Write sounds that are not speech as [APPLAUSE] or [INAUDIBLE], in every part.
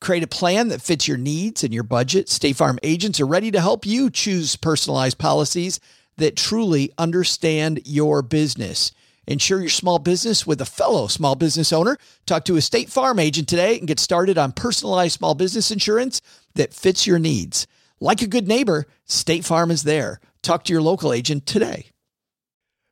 Create a plan that fits your needs and your budget. State Farm agents are ready to help you choose personalized policies that truly understand your business. Insure your small business with a fellow small business owner. Talk to a State Farm agent today and get started on personalized small business insurance that fits your needs. Like a good neighbor, State Farm is there. Talk to your local agent today.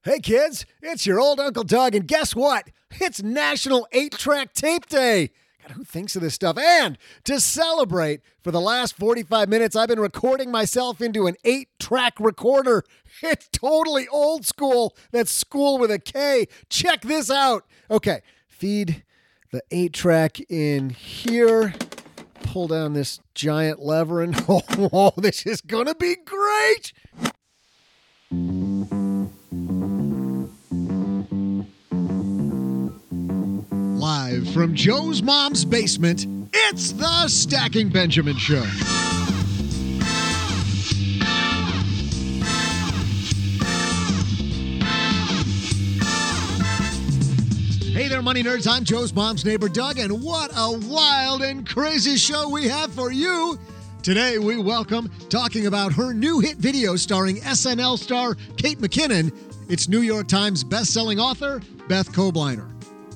Hey kids, it's your old Uncle Doug, and guess what? It's National 8 Track Tape Day. God, who thinks of this stuff? And to celebrate, for the last 45 minutes, I've been recording myself into an eight track recorder. [LAUGHS] It's totally old school. That's school with a K. Check this out. Okay, feed the eight track in here. Pull down this giant lever, and [LAUGHS] oh, this is going to be great. Live from Joe's mom's basement, it's the Stacking Benjamin Show. Hey there, money nerds. I'm Joe's mom's neighbor, Doug, and what a wild and crazy show we have for you. Today, we welcome talking about her new hit video starring SNL star Kate McKinnon. It's New York Times bestselling author Beth Kobliner.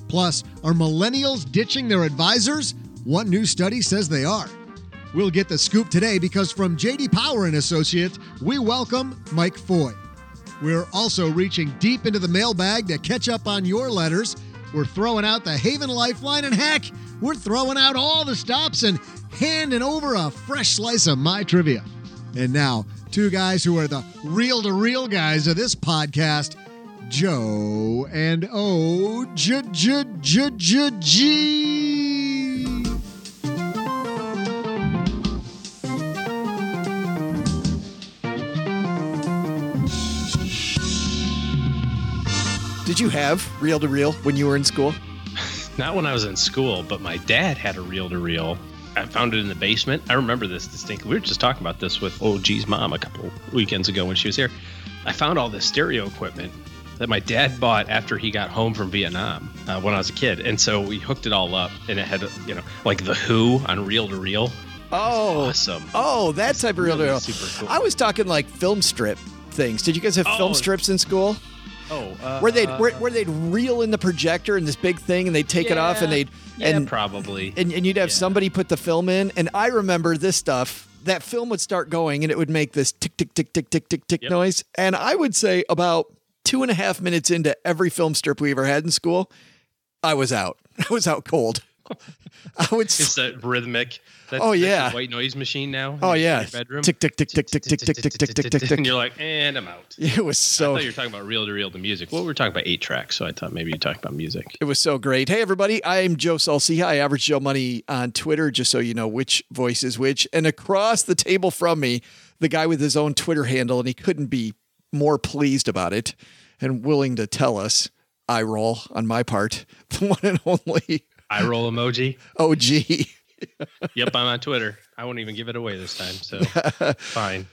Plus, are millennials ditching their advisors? One new study says they are. We'll get the scoop today because from JD Power and Associates, we welcome Mike Foy. We're also reaching deep into the mailbag to catch up on your letters. We're throwing out the Haven Lifeline, and heck, we're throwing out all the stops and handing over a fresh slice of my trivia. And now, two guys who are the reel to reel guys of this podcast Joe and O J J J J G. Did you have reel to reel when you were in school? Not when I was in school, but my dad had a reel to reel. I found it in the basement. I remember this distinctly. We were just talking about this with oh, OG's mom a couple weekends ago when she was here. I found all this stereo equipment that my dad bought after he got home from Vietnam uh, when I was a kid, and so we hooked it all up, and it had you know like the Who on reel to reel. Oh, awesome! Oh, that type of reel to reel. super cool. I was talking like film strip things. Did you guys have film Oh. strips in school? Oh, uh, Where they'd where, where they'd reel in the projector and this big thing and they'd take it off and they'd yeah, and probably and, and you'd have Yeah. somebody put the film in and i remember this stuff that film would start going and it would make this tick tick tick tick tick tick tick Yep. noise and i would say about two and a half minutes into every film strip we ever had in school i was out [LAUGHS] i was out cold [LAUGHS] i would it's that rhythmic. Oh, yeah. white noise machine now. oh yeah bedroom. tick tick tick tick tick tick tick tick tick tick tick And you're like, and I'm out. [LAUGHS] it was I so thought you were talking about reel to reel the music. Well, we were talking about eight tracks, so I thought maybe you talked about music. It was so great. Hey, everybody. I'm Joe Saul-Sehy. I average Joe Money on Twitter, just so you know which voice is which. And across the table from me, the guy with his own Twitter handle, and he couldn't be more pleased about it and willing to tell us. I roll on my part, [LAUGHS] the one and only eye roll emoji. OG. Yep, I'm on Twitter. I won't even give it away this time, so [LAUGHS] fine.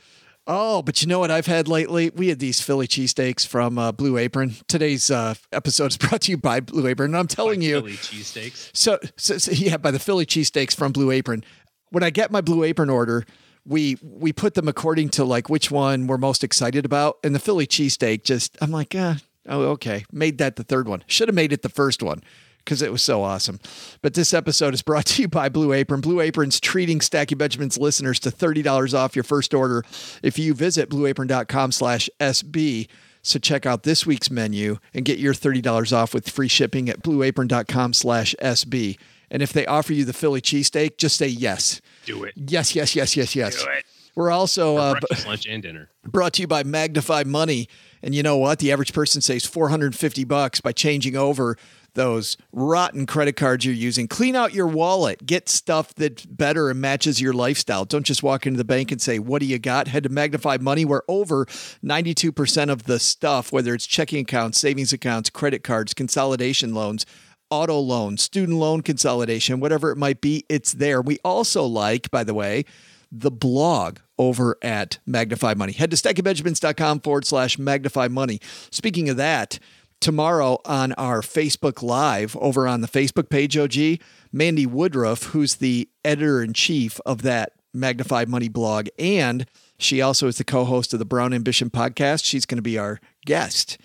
Oh, but you know what I've had lately? We had these Philly cheesesteaks from uh, Blue Apron. Today's uh, episode is [LAUGHS] brought to you by Blue Apron. And I'm telling you, Philly cheesesteaks. So, so, so yeah, by the Philly cheesesteaks from Blue Apron. When I get my Blue Apron order, we we put them according to like which one we're most excited about. And the Philly cheesesteak, just I'm like, ah, oh, okay, made that the third one. Should have made it the first one because it was so awesome. But this episode is brought [LAUGHS] to you by Blue Apron. Blue Apron's treating Stacking Benjamin's listeners to thirty dollars off your first order if you visit blueapron.com slash SB. So check out this week's menu and get your $30 off with free shipping at blueapron.com slash SB. And if they offer you the Philly cheesesteak, just say yes. Do it. Yes, yes, yes, yes, yes. Do it. We're also uh, breakfast, lunch, and dinner. [LAUGHS] Brought to you by Magnify Money. And you know what? The average person saves 450 bucks by changing over those rotten credit cards you're using. Clean out your wallet. Get stuff that's better and matches your lifestyle. Don't just walk into the bank and say, What do you got? Head to Magnify Money, where over 92% of the stuff, whether it's checking accounts, savings accounts, credit cards, consolidation loans, auto loan, student loan consolidation, whatever it might be, it's there. We also like, by the way, the blog over at Magnify Money. Head to stackingbenjamins.com forward slash magnify money. Speaking of that, tomorrow on our Facebook Live over on the Facebook page, OG, Mandi Woodruff, who's the editor in chief of that Magnify Money blog, and she also is the co host of the Brown Ambition podcast. She's going to be our guest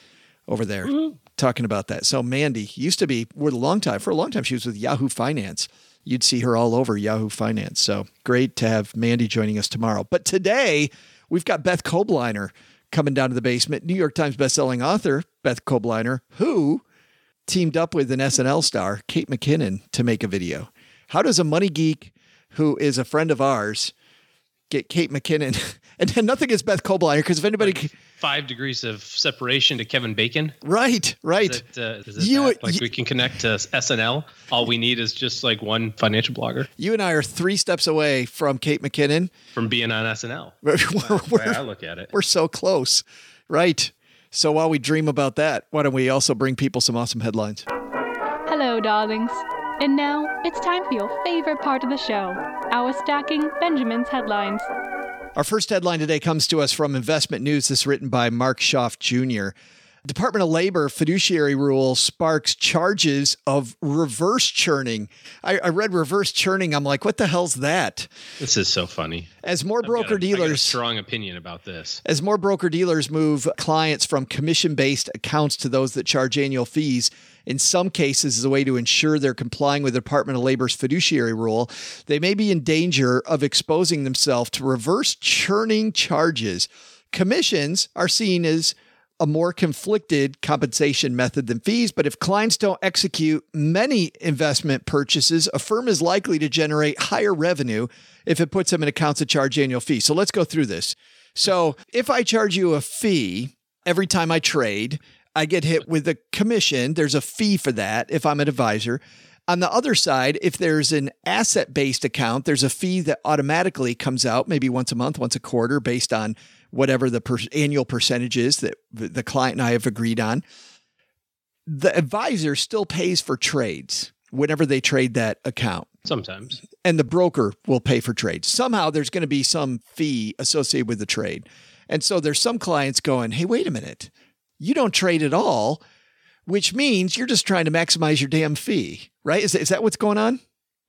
over there mm-hmm. Talking about that. So, Mandi used to be, for a long time, for a long time, she was with Yahoo Finance you'd see her all over Yahoo Finance. So great to have Mandi joining us tomorrow. But today, we've got Beth Kobliner coming down to the basement. New York Times bestselling author Beth Kobliner, who teamed up with an SNL star, Kate McKinnon, to make a video. How does a money geek who is a friend of ours get Kate McKinnon? [LAUGHS] and nothing is Beth Kobliner because if anybody five degrees of separation to Kevin Bacon. Right, right. Is it, uh, is it you, like you, we can connect to SNL. All we need is just like one financial blogger. You and I are three steps away from Kate McKinnon from being on SNL. [LAUGHS] we're, we're, I look at it. We're so close, right? So while we dream about that, why don't we also bring people some awesome headlines? Hello, darlings. And now it's time for your favorite part of the show our Stacking Benjamin's headlines. Our first headline today comes to us from Investment News. This is written by Mark Schoeff Jr. Department of Labor fiduciary rule sparks charges of reverse churning. I, I, read reverse churning. I'm like, what the hell's that? This is so funny. As more broker dealers, strong opinion about this. As more broker dealers move clients from commission based accounts to those that charge annual fees, in some cases as a way to ensure they're complying with the Department of Labor's fiduciary rule, they may be in danger of exposing themselves to reverse churning charges. Commissions are seen as a more conflicted compensation method than fees, but if clients don't execute many investment purchases, a firm is likely to generate higher revenue if it puts them in accounts that charge annual fees. So let's go through this. So if I charge you a fee every time I trade, I get hit with a commission. There's a fee for that if I'm an advisor. On the other side, if there's an asset based account, there's a fee that automatically comes out maybe once a month, once a quarter, based on whatever the per- annual percentage is that the client and I have agreed on. The advisor still pays for trades whenever they trade that account. Sometimes. And the broker will pay for trades. Somehow there's going to be some fee associated with the trade. And so there's some clients going, hey, wait a minute you don't trade at all, which means you're just trying to maximize your damn fee, right? Is, is that what's going on?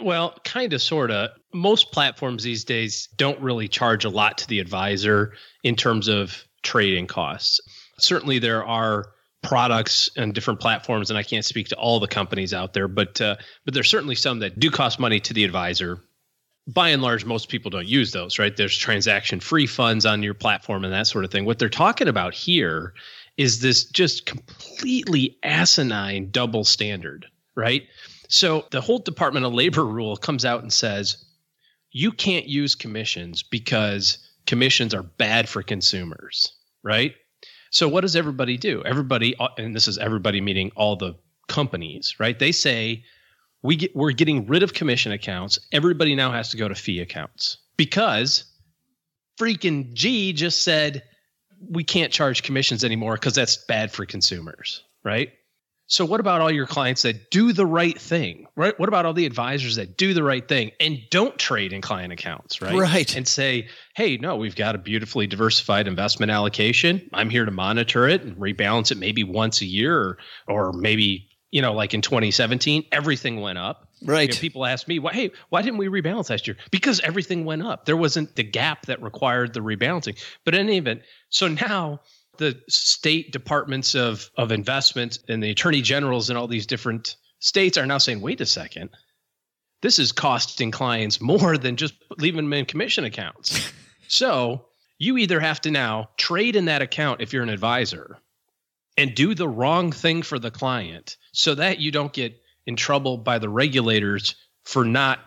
Well, kind of, sort of. Most platforms these days don't really charge a lot to the advisor in terms of trading costs. Certainly, there are products and different platforms, and I can't speak to all the companies out there, but uh, but there's certainly some that do cost money to the advisor. By and large, most people don't use those, right? There's transaction free funds on your platform and that sort of thing. What they're talking about here is this just completely asinine double standard, right? So the whole Department of Labor rule comes out and says you can't use commissions because commissions are bad for consumers, right? So what does everybody do? Everybody, uh, and this is everybody meaning all the companies, right? They say we get we're getting rid of commission accounts. Everybody now has to go to fee accounts because freaking G just said we can't charge commissions anymore because that's bad for consumers, right? So what about all your clients that do the right thing, right? What about all the advisors that do the right thing and don't trade in client accounts, right? Right. And say, hey, no, we've got a beautifully diversified investment allocation. I'm here to monitor it and rebalance it maybe once a year or, or maybe, you know, like in 2017, everything went up. Right. You know, people ask me, well, hey, why didn't we rebalance last year? Because everything went up. There wasn't the gap that required the rebalancing. But in any event, so now the state departments of of investment and the attorney generals in all these different states are now saying, wait a second, this is costing clients more than just leaving them in commission accounts. [LAUGHS] so you either have to now trade in that account if you're an advisor and do the wrong thing for the client so that you don't get in trouble by the regulators for not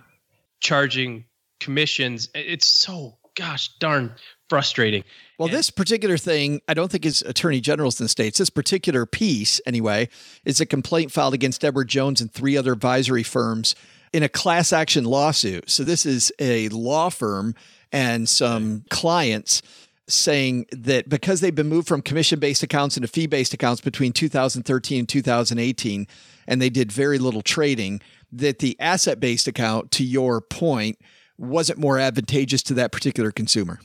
charging commissions. It's so gosh darn frustrating. Well, And- this particular thing, I don't think is attorney generals in the states. This particular piece, anyway, is a complaint filed against Edward Jones and three other advisory firms in a class action lawsuit. So this is a law firm and some clients saying that because they've been moved from commission based accounts into fee based accounts between 2013 and 2018, and they did very little trading, that the asset based account, to your point, wasn't more advantageous to that particular consumer.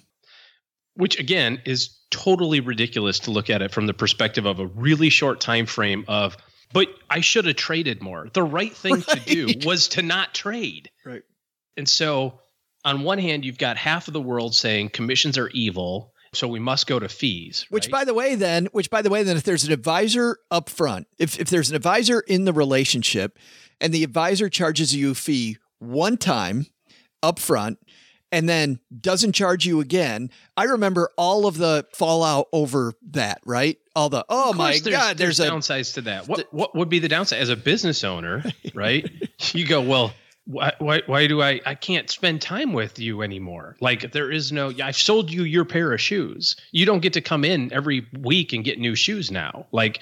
Which again is totally ridiculous to look at it from the perspective of a really short time frame of but I should have traded more. The right thing to do [LAUGHS] was to not trade. Right. And so on one hand you've got half of the world saying commissions are evil, so we must go to fees. Which, right? by the way, then, which, by the way, then, if there's an advisor up front, if, if there's an advisor in the relationship and the advisor charges you a fee one time up front and then doesn't charge you again, I remember all of the fallout over that, right? All the, oh my there's, God, there's, there's a, downsides to that. What what would be the downside as a business owner, [LAUGHS] right? you go, well, why, why why do I I can't spend time with you anymore? Like there is no I've sold you your pair of shoes. You don't get to come in every week and get new shoes now. Like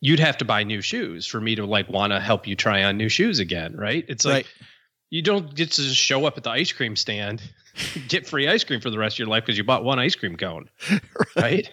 you'd have to buy new shoes for me to like want to help you try on new shoes again, right? It's like Right. You don't get to just show up at the ice cream stand, [LAUGHS] get free ice cream for the rest of your life because you bought one ice cream cone, [LAUGHS] right?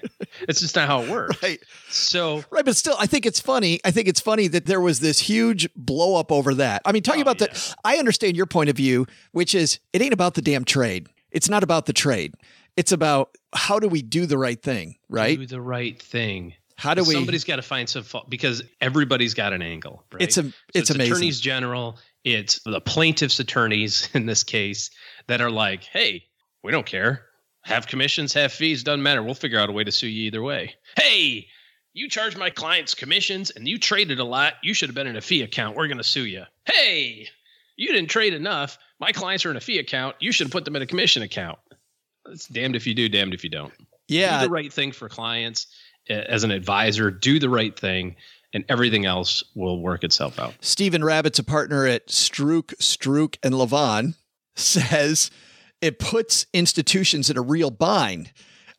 it's just not how it works. right. So Right, but still, I think it's funny. I think it's funny that there was this huge blow up over that. I mean, talking Oh, about yeah. that, I understand your point of view, which is it ain't about the damn trade. It's not about the trade. It's about how do we do the right thing, right? do the right thing. How do we? Somebody's got to find some fault because everybody's got an angle. Right? It's a, So it's amazing. Attorneys general. It's the plaintiff's attorneys [LAUGHS] in this case that are like, "Hey, we don't care. Have commissions, have fees, doesn't matter. We'll figure out a way to sue you either way." Hey, you charge my clients commissions and you traded a lot. You should have been in a fee account. We're going to sue you. Hey, you didn't trade enough. My clients are in a fee account. You should have put them in a commission account. It's damned if you do, damned if you don't yeah, do the right thing for clients eh, as an advisor do the right thing and everything else will work itself out Stephen Rabitz a partner at Stroock, Stroock, and Lavan, [LAUGHS] says it puts institutions in a real bind.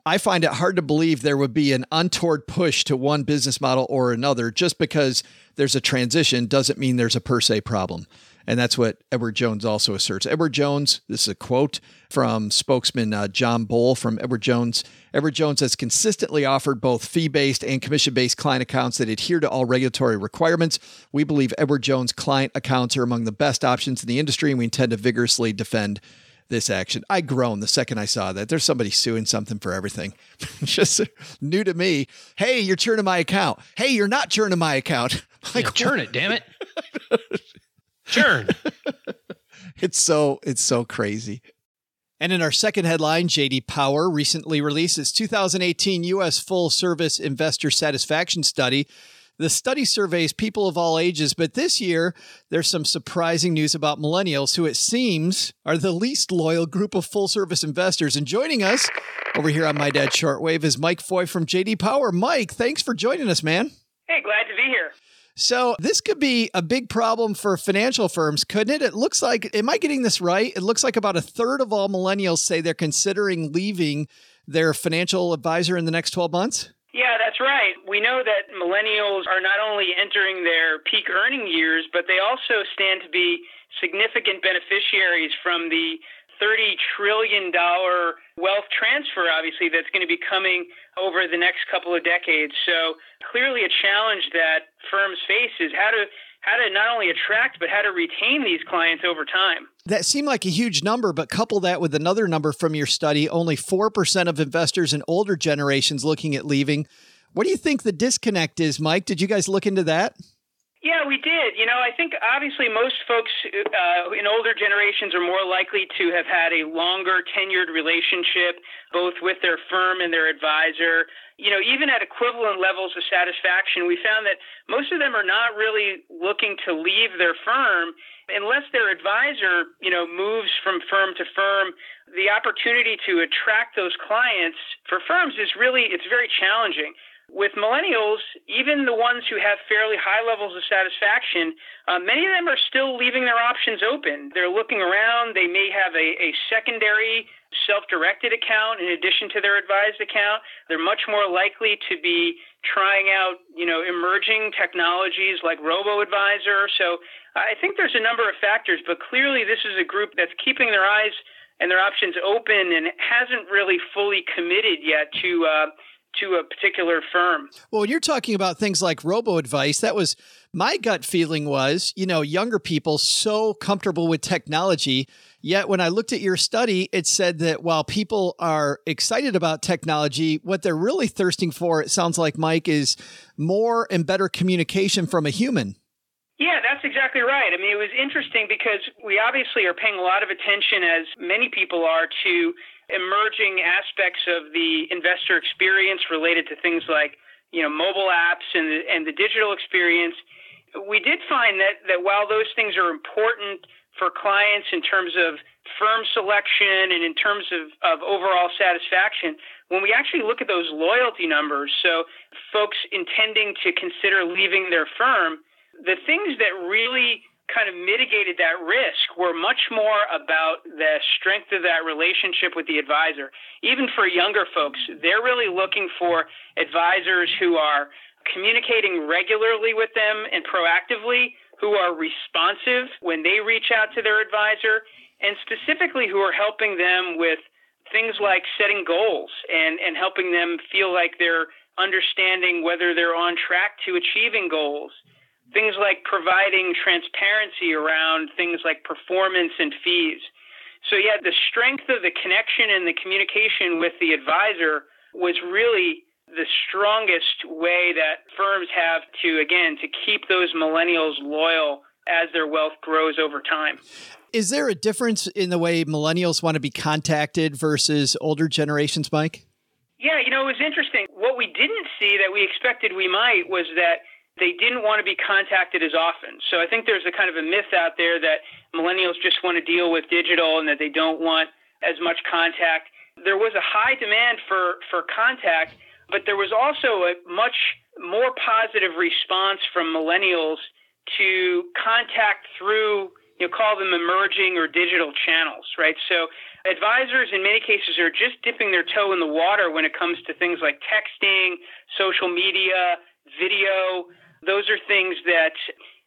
I find it hard to believe there would be an untoward push to one business model or another just because there's a transition doesn't mean there's a per se problem. And that's what Edward Jones also asserts. Edward Jones, this is a quote from spokesman uh, John Boul from Edward Jones. Edward Jones has consistently offered both fee based and commission based client accounts that adhere to all regulatory requirements. We believe Edward Jones client accounts are among the best options in the industry, and we intend to vigorously defend this action. I groaned the second I saw that. There's somebody suing something for everything. [LAUGHS] Just new to me. Hey, you're churning my account. Hey, you're not churning my account. [LAUGHS] like Like, churn it damn it [LAUGHS] churn [LAUGHS] It's so it's so crazy. And in our second headline, JD Power recently released its 2018 US Full Service Investor Satisfaction Study. The study surveys people of all ages, but this year there's some surprising news about millennials, who it seems are the least loyal group of full service investors. And joining us over here on My Dad Shortwave is Mike Foy from JD Power. Mike, thanks for joining us, man. Hey, glad to be here. So this could be a big problem for financial firms, couldn't it? It looks like, am I getting this right? It looks like about a third of all millennials say they're considering leaving their financial advisor in the next 12 months. Yeah, that's right. We know that millennials are not only entering their peak earning years, but they also stand to be significant beneficiaries from the $30 trillion wealth transfer, obviously, that's going to be coming over the next couple of decades. So clearly a challenge that firms face is how to how to not only attract but how to retain these clients over time. That seemed like a huge number, but couple that with another number from your study only 4% of investors in older generations looking at leaving. What do you think the disconnect is, Mike? Did you guys look into that? Yeah, we did. You know, I think obviously most folks uh, in older generations are more likely to have had a longer tenured relationship, both with their firm and their advisor. You know, even at equivalent levels of satisfaction, we found that most of them are not really looking to leave their firm unless their advisor, you know, moves from firm to firm. The opportunity to attract those clients for firms is really it's very challenging. With millennials, even the ones who have fairly high levels of satisfaction, uh, many of them are still leaving their options open. They're looking around. They may have a, a secondary self-directed account in addition to their advised account. They're much more likely to be trying out, you know, emerging technologies like robo-advisor. So I think there's a number of factors, but clearly this is a group that's keeping their eyes and their options open and hasn't really fully committed yet to uh, to a particular firm. Well, when you're talking about things like robo advice, that was my gut feeling was, you know, younger people so comfortable with technology. Yet when I looked at your study, it said that while people are excited about technology, what they're really thirsting for, it sounds like, Mike, is more and better communication from a human. Yeah, that's exactly right. I mean, it was interesting because we obviously are paying a lot of attention, as many people are, to emerging aspects of the investor experience related to things like you know mobile apps and the, and the digital experience. We did find that that while those things are important for clients in terms of firm selection and in terms of, of overall satisfaction, when we actually look at those loyalty numbers, so folks intending to consider leaving their firm, the things that really kind of mitigated that risk were much more about the strength of that relationship with the advisor. Even for younger folks, they're really looking for advisors who are communicating regularly with them and proactively, who are responsive when they reach out to their advisor, and specifically who are helping them with things like setting goals and, and helping them feel like they're understanding whether they're on track to achieving goals things like providing transparency around things like performance and fees. So, yeah, the strength of the connection and the communication with the advisor was really the strongest way that firms have to, again, to keep those millennials loyal as their wealth grows over time. Is there a difference in the way millennials want to be contacted versus older generations, Mike? Yeah, you know, it was interesting. What we didn't see that we expected we might was that they didn't want to be contacted as often. So I think there's a kind of a myth out there that millennials just want to deal with digital and that they don't want as much contact. There was a high demand for, for contact, but there was also a much more positive response from millennials to contact through, you know, call them emerging or digital channels, right? So advisors in many cases are just dipping their toe in the water when it comes to things like texting, social media, video, those are things that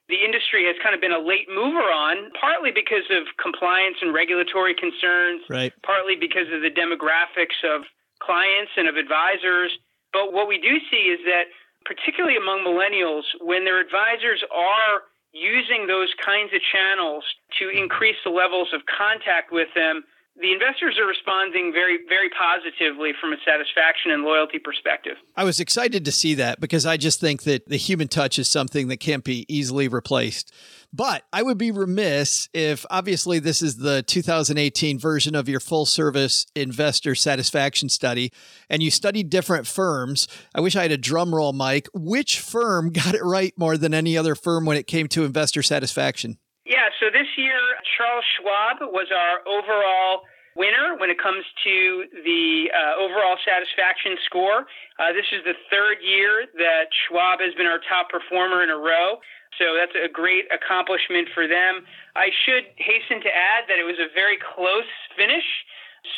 the industry has kind of been a late mover on, partly because of compliance and regulatory concerns, right. partly because of the demographics of clients and of advisors. But what we do see is that, particularly among millennials, when their advisors are using those kinds of channels to increase the levels of contact with them, the investors are responding very, very positively from a satisfaction and loyalty perspective. I was excited to see that because I just think that the human touch is something that can't be easily replaced. But I would be remiss if obviously this is the 2018 version of your full service investor satisfaction study and you studied different firms. I wish I had a drum roll, Mike. Which firm [LAUGHS] got it right more than any other firm when it came to investor satisfaction? Yeah, so this year, Charles Schwab was our overall winner when it comes to the uh, overall satisfaction score. Uh, this is the third year that Schwab has been our top performer in a row. So that's a great accomplishment for them. I should hasten to add that it was a very close finish.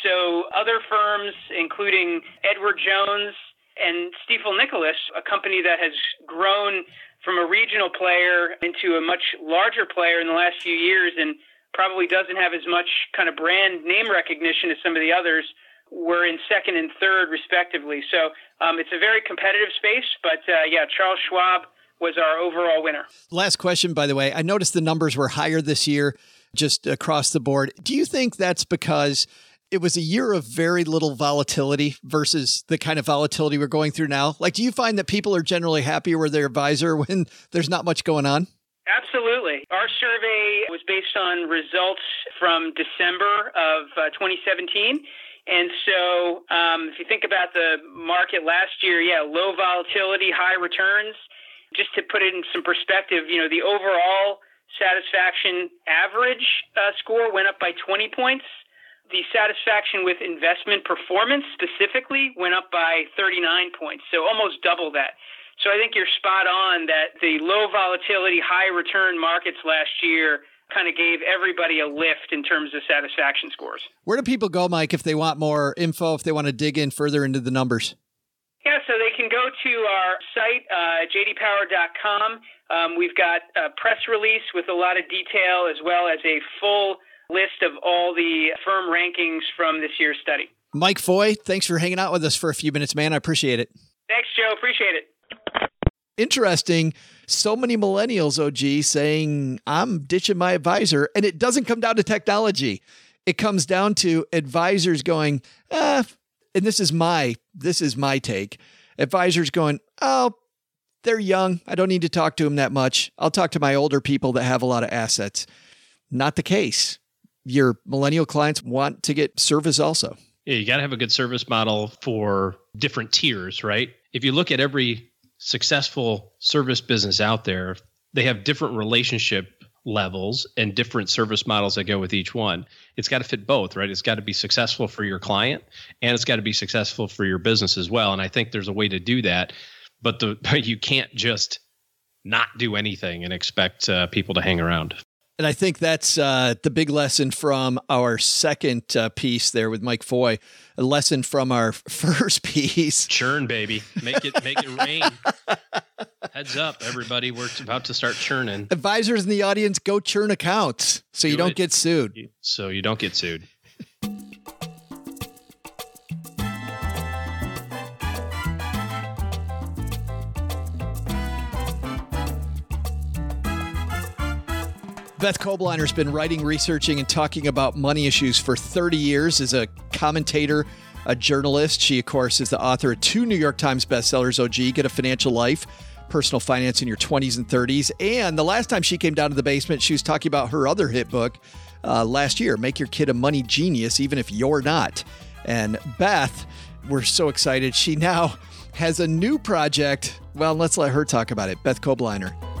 So other firms, including Edward Jones and Stifel Nicolaus, a company that has grown from a regional player into a much larger player in the last few years and probably doesn't have as much kind of brand name recognition as some of the others were in second and third respectively. So um, it's a very competitive space, but uh, yeah, Charles Schwab was our overall winner. Last question, by the way. I noticed the numbers were higher this year just across the board. Do you think that's because it was a year of very little volatility versus the kind of volatility we're going through now? Like, do you find that people are generally happier with their advisor when there's not much going on? Absolutely. Our survey was based on results from December of uh, 2017. And so, um, if you think about the market last year, yeah, low volatility, high returns. Just to put it in some perspective, you know, the overall satisfaction average uh, score went up by 20 points the satisfaction with investment performance specifically went up by 39 points, so almost double that. So I think you're spot on that the low volatility, high return markets last year kind of gave everybody a lift in terms of satisfaction scores. Where do people go, Mike, if they want more info, if they want to dig in further into the numbers? Yeah, so they can go to our site, uh, jdpower.com. Um, we've got a press release with a lot of detail as well as a full list of all the firm rankings from this year's study. Mike Foy, thanks for hanging out with us for a few minutes, man. I appreciate it. Thanks, Joe. Appreciate it. Interesting. So many millennials, OG, saying, I'm ditching my advisor. And it doesn't come down to technology. It comes down to advisors going, ah, and this is my this is my take. Advisors going, oh, they're young. I don't need to talk to them that much. I'll talk to my older people that have a lot of assets. Not the case. Your millennial clients want to get service also. Yeah, you got to have a good service model for different tiers, right? If you look at every successful service business out there, they have different relationship levels and different service models that go with each one. It's got to fit both, right? It's got to be successful for your client and it's got to be successful for your business as well. And I think there's a way to do that, but the [LAUGHS] you can't just not do anything and expect uh, people to hang around. And I think that's uh, the big lesson from our second uh, piece there with Mike Foy. A lesson from our [LAUGHS] first piece. Churn, baby. Make it make it rain. [LAUGHS] Heads up, everybody. We're about to start churning. Advisors in the audience, go churn accounts so you Do not it. get sued. So you don't get sued. [LAUGHS] Beth Kobliner has been writing, researching, and talking about money issues for 30 years as a commentator, a journalist. She, of course, is the author of two New York Times bestsellers OG, Get a Financial Life, Personal Finance in Your 20s and 30s. And the last time she came down to the basement, she was talking about her other hit book uh, last year, Make Your Kid a Money Genius, even if you're not. And Beth, we're so excited. She now has a new project. Well, let's let her talk about it. Beth Kobliner.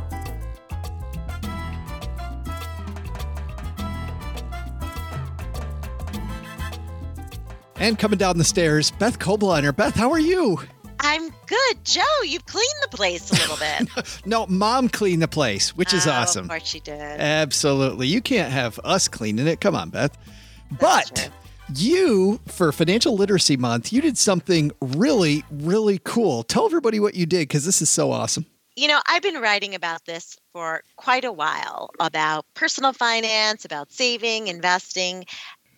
And coming down the stairs, Beth Kobliner. Beth, how are you? I'm good. Joe, you've cleaned the place a little bit. [LAUGHS] no, mom cleaned the place, which is oh, awesome. Of course she did. Absolutely. You can't have us cleaning it. Come on, Beth. That's but true. you, for Financial Literacy Month, you did something really, really cool. Tell everybody what you did because this is so awesome. You know, I've been writing about this for quite a while about personal finance, about saving, investing.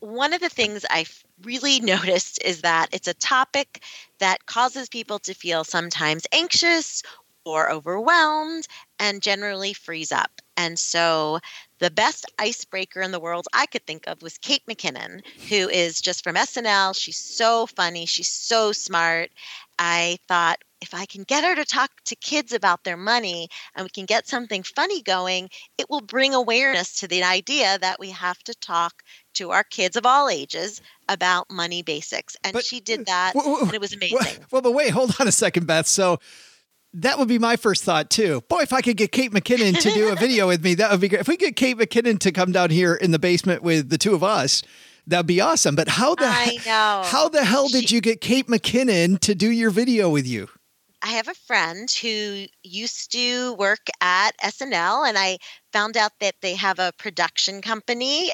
One of the things I really [LAUGHS] noticed is that it's a topic that causes people to feel sometimes anxious or overwhelmed and generally freeze up. And so the best icebreaker in the world I could think of was Kate McKinnon, who is just from SNL. She's so funny, she's so smart. I thought if I can get her to talk to kids about their money and we can get something funny going, it will bring awareness to the idea that we have to talk to our kids of all ages about money basics. And but, she did that, and it was amazing. Well, well, but wait, hold on a second, Beth. So that would be my first thought too. Boy, if I could get Kate McKinnon to do a [LAUGHS] video with me, that would be great. If we get Kate McKinnon to come down here in the basement with the two of us, that'd be awesome. But how the I know. how the hell did she, you get Kate McKinnon to do your video with you? I have a friend who used to work at SNL, and I found out that they have a production company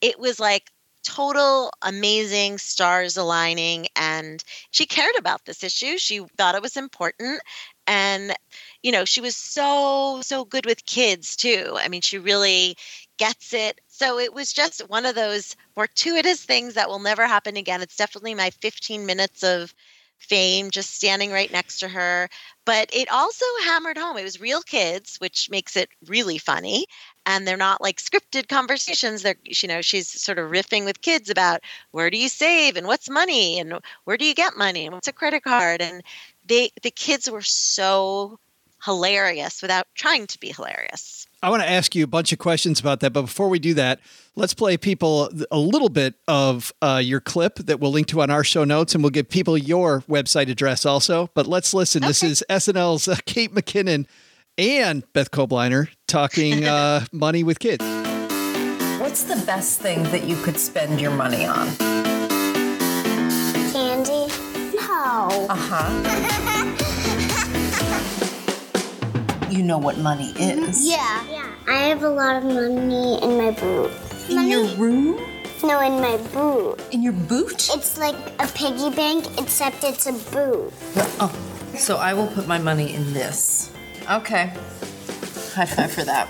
it was like total amazing stars aligning and she cared about this issue. She thought it was important and you know she was so so good with kids too. I mean she really gets it. So it was just one of those fortuitous things that will never happen again. It's definitely my 15 minutes of fame just standing right next to her but it also hammered home. It was real kids which makes it really funny and they're not like scripted conversations they're you know she's sort of riffing with kids about where do you save and what's money and where do you get money and what's a credit card and they the kids were so hilarious without trying to be hilarious I want to ask you a bunch of questions about that, but before we do that, let's play people a little bit of uh, your clip that we'll link to on our show notes, and we'll give people your website address also. But let's listen. Okay. This is SNL's uh, Kate McKinnon and Beth Kobliner talking [LAUGHS] uh, money with kids. What's the best thing that you could spend your money on? Candy. No. Uh huh. you know what money is. Yeah. Yeah. I have a lot of money in my boot. In money? your room? No, in my boot. In your boot? It's like a piggy bank, except it's a boot. Oh, so I will put my money in this. Okay. High five for that.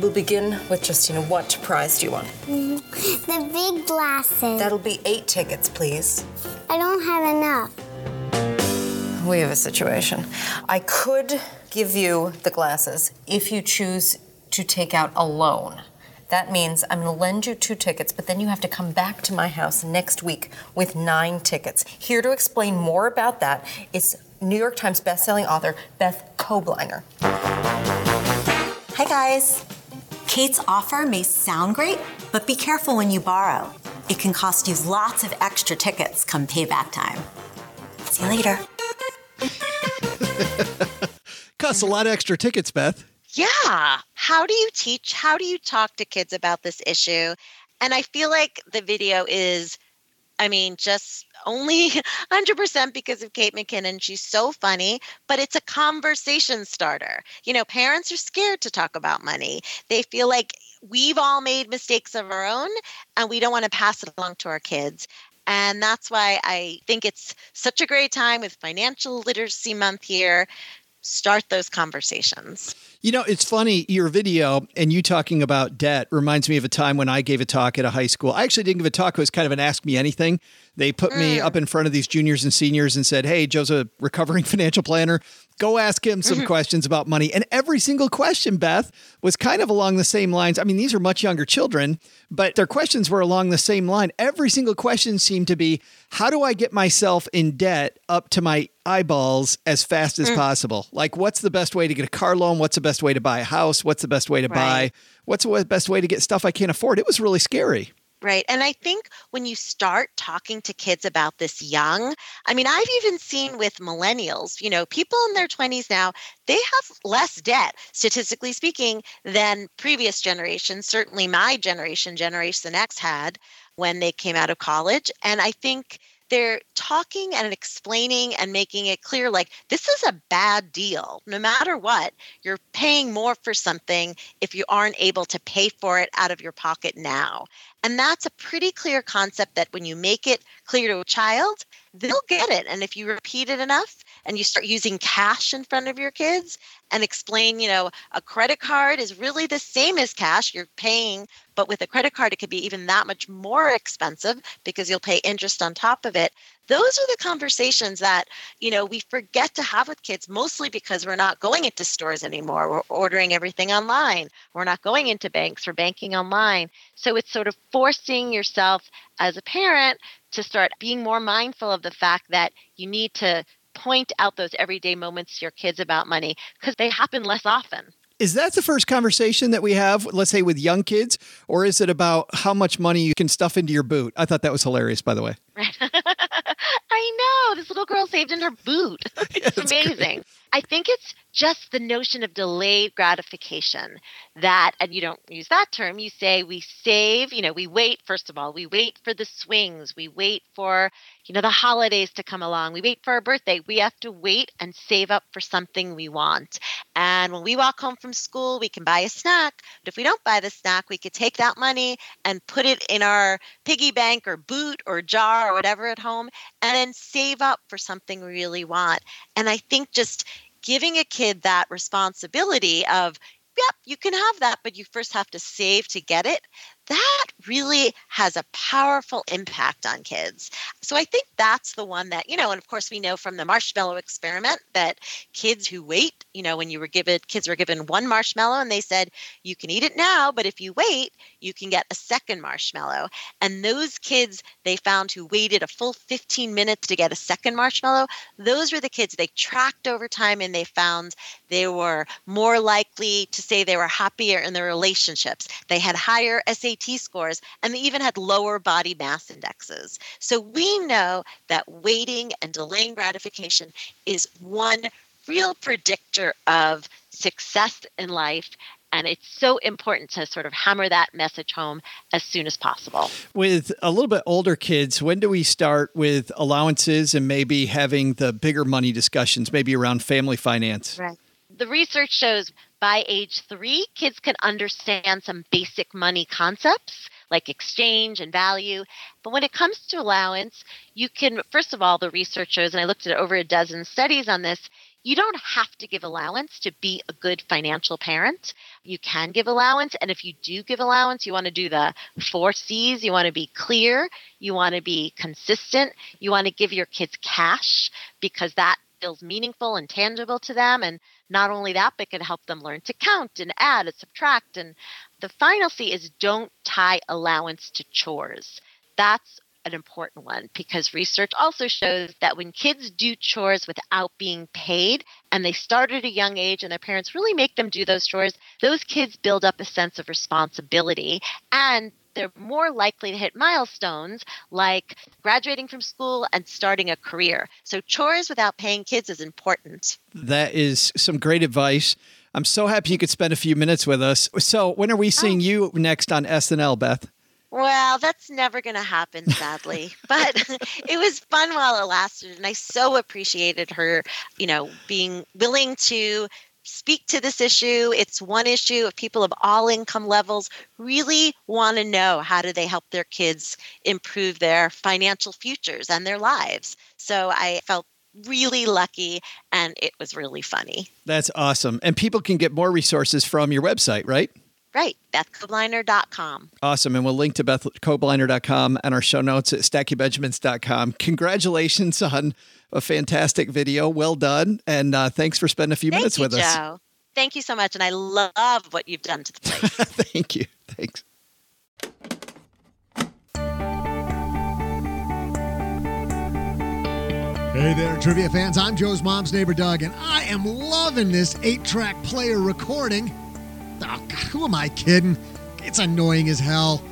We'll begin with Justina. What prize do you want? The big glasses. That'll be eight tickets, please. I don't have enough. We have a situation. I could give you the glasses if you choose to take out a loan. That means I'm going to lend you two tickets, but then you have to come back to my house next week with nine tickets. Here to explain more about that is New York Times bestselling author Beth Kobliner. Hi, guys. Kate's offer may sound great, but be careful when you borrow. It can cost you lots of extra tickets come payback time. See you later. [LAUGHS] Costs a lot of extra tickets, Beth. Yeah. How do you teach? How do you talk to kids about this issue? And I feel like the video is, I mean, just only [LAUGHS] 100% because of Kate McKinnon. She's so funny, but it's a conversation starter. You know, parents are scared to talk about money. They feel like we've all made mistakes of our own and we don't want to pass it along to our kids. And that's why I think it's such a great time with Financial Literacy Month here. Start those conversations. You know, it's funny, your video and you talking about debt reminds me of a time when I gave a talk at a high school. I actually didn't give a talk, it was kind of an ask me anything. They put mm. me up in front of these juniors and seniors and said, Hey, Joe's a recovering [LAUGHS] financial planner. Go ask him some mm-hmm. questions about money. And every single question, Beth, was kind of along the same lines. I mean, these are much younger children, but their questions were along the same line. Every single question seemed to be, How do I get myself in debt up to my eyeballs as fast as mm. possible? Like, what's the best way to get a car loan? What's the best way to buy a house? What's the best way to right. buy? What's the best way to get stuff I can't afford? It was really scary. Right. And I think when you start talking to kids about this young, I mean, I've even seen with millennials, you know, people in their 20s now, they have less debt, statistically speaking, than previous generations. Certainly my generation, Generation X, had when they came out of college. And I think they're talking and explaining and making it clear like this is a bad deal. No matter what you're paying more for something if you aren't able to pay for it out of your pocket now. And that's a pretty clear concept that when you make it clear to a child they'll get it. And if you repeat it enough and you start using cash in front of your kids and explain, you know, a credit card is really the same as cash. You're paying, but with a credit card, it could be even that much more expensive because you'll pay interest on top of it. Those are the conversations that, you know, we forget to have with kids, mostly because we're not going into stores anymore. We're ordering everything online. We're not going into banks We're banking online. So it's sort of forcing yourself as a parent to start being more mindful of the fact that you need to point out those everyday moments to your kids about money because they happen less often. Is that the first conversation that we have, let's say with young kids, or is it about how much money you can stuff into your boot? I thought that was hilarious, by the way. [LAUGHS] I know. This little girl saved in her boot. [LAUGHS] it's yeah, amazing. Great. I think it's just the notion of delayed gratification that, and you don't use that term, you say we save, you know, we wait, first of all, we wait for the swings, we wait for, you know, the holidays to come along, we wait for our birthday. We have to wait and save up for something we want. And when we walk home from school, we can buy a snack. But if we don't buy the snack, we could take that money and put it in our piggy bank or boot or jar or whatever at home and then save up for something we really want. And I think just giving a kid that responsibility of, yep, you can have that, but you first have to save to get it that really has a powerful impact on kids. So I think that's the one that, you know, and of course we know from the marshmallow experiment that kids who wait, you know, when you were given kids were given one marshmallow and they said, you can eat it now, but if you wait, you can get a second marshmallow. And those kids they found who waited a full 15 minutes to get a second marshmallow, those were the kids they tracked over time and they found they were more likely to say they were happier in their relationships. They had higher SAT SAT scores, and they even had lower body mass indexes. So we know that waiting and delaying gratification is one real predictor of success in life And it's so important to sort of hammer that message home as soon as possible. With a little bit older kids, when do we start with allowances and maybe having the bigger money discussions, maybe around family finance? Right. The research shows by age three, kids can understand some basic money concepts like exchange and value. But when it comes to allowance, you can, first of all, the researchers, and I looked at over a dozen studies on this, you don't have to give allowance to be a good financial parent. You can give allowance. And if you do give allowance, you want to do the four C's. You want to be clear. You want to be consistent. You want to give your kids cash because that feels meaningful and tangible to them. And not only that, but can help them learn to count and add and subtract. And the final C is don't tie allowance to chores. That's an important one because research also shows that when kids do chores without being paid and they start at a young age and their parents really make them do those chores, those kids build up a sense of responsibility and they're more likely to hit milestones like graduating from school and starting a career. So, chores without paying kids is important. That is some great advice. I'm so happy you could spend a few minutes with us. So, when are we oh. seeing oh. you next on SNL, Beth? Well, that's never going to happen, sadly. [LAUGHS] but [LAUGHS] it was fun while it lasted. And I so appreciated her, you know, being willing to speak to this issue. It's one issue of people of all income levels really want to know how do they help their kids improve their financial futures and their lives. So I felt really lucky and it was really funny. That's awesome. And people can get more resources from your website, right? Right, BethKobliner.com. Awesome. And we'll link to BethKobliner.com and our show notes at StackingBenjamins.com. Congratulations on a fantastic video. Well done. And uh, thanks for spending a few Thank minutes you, with Joe. us. Thank you so much. And I love what you've done to the place. [LAUGHS] Thank you. Thanks. Hey there, trivia fans. I'm Joe's mom's neighbor, Doug, and I am loving this eight track player recording. Oh, God, who am I kidding? It's annoying as hell.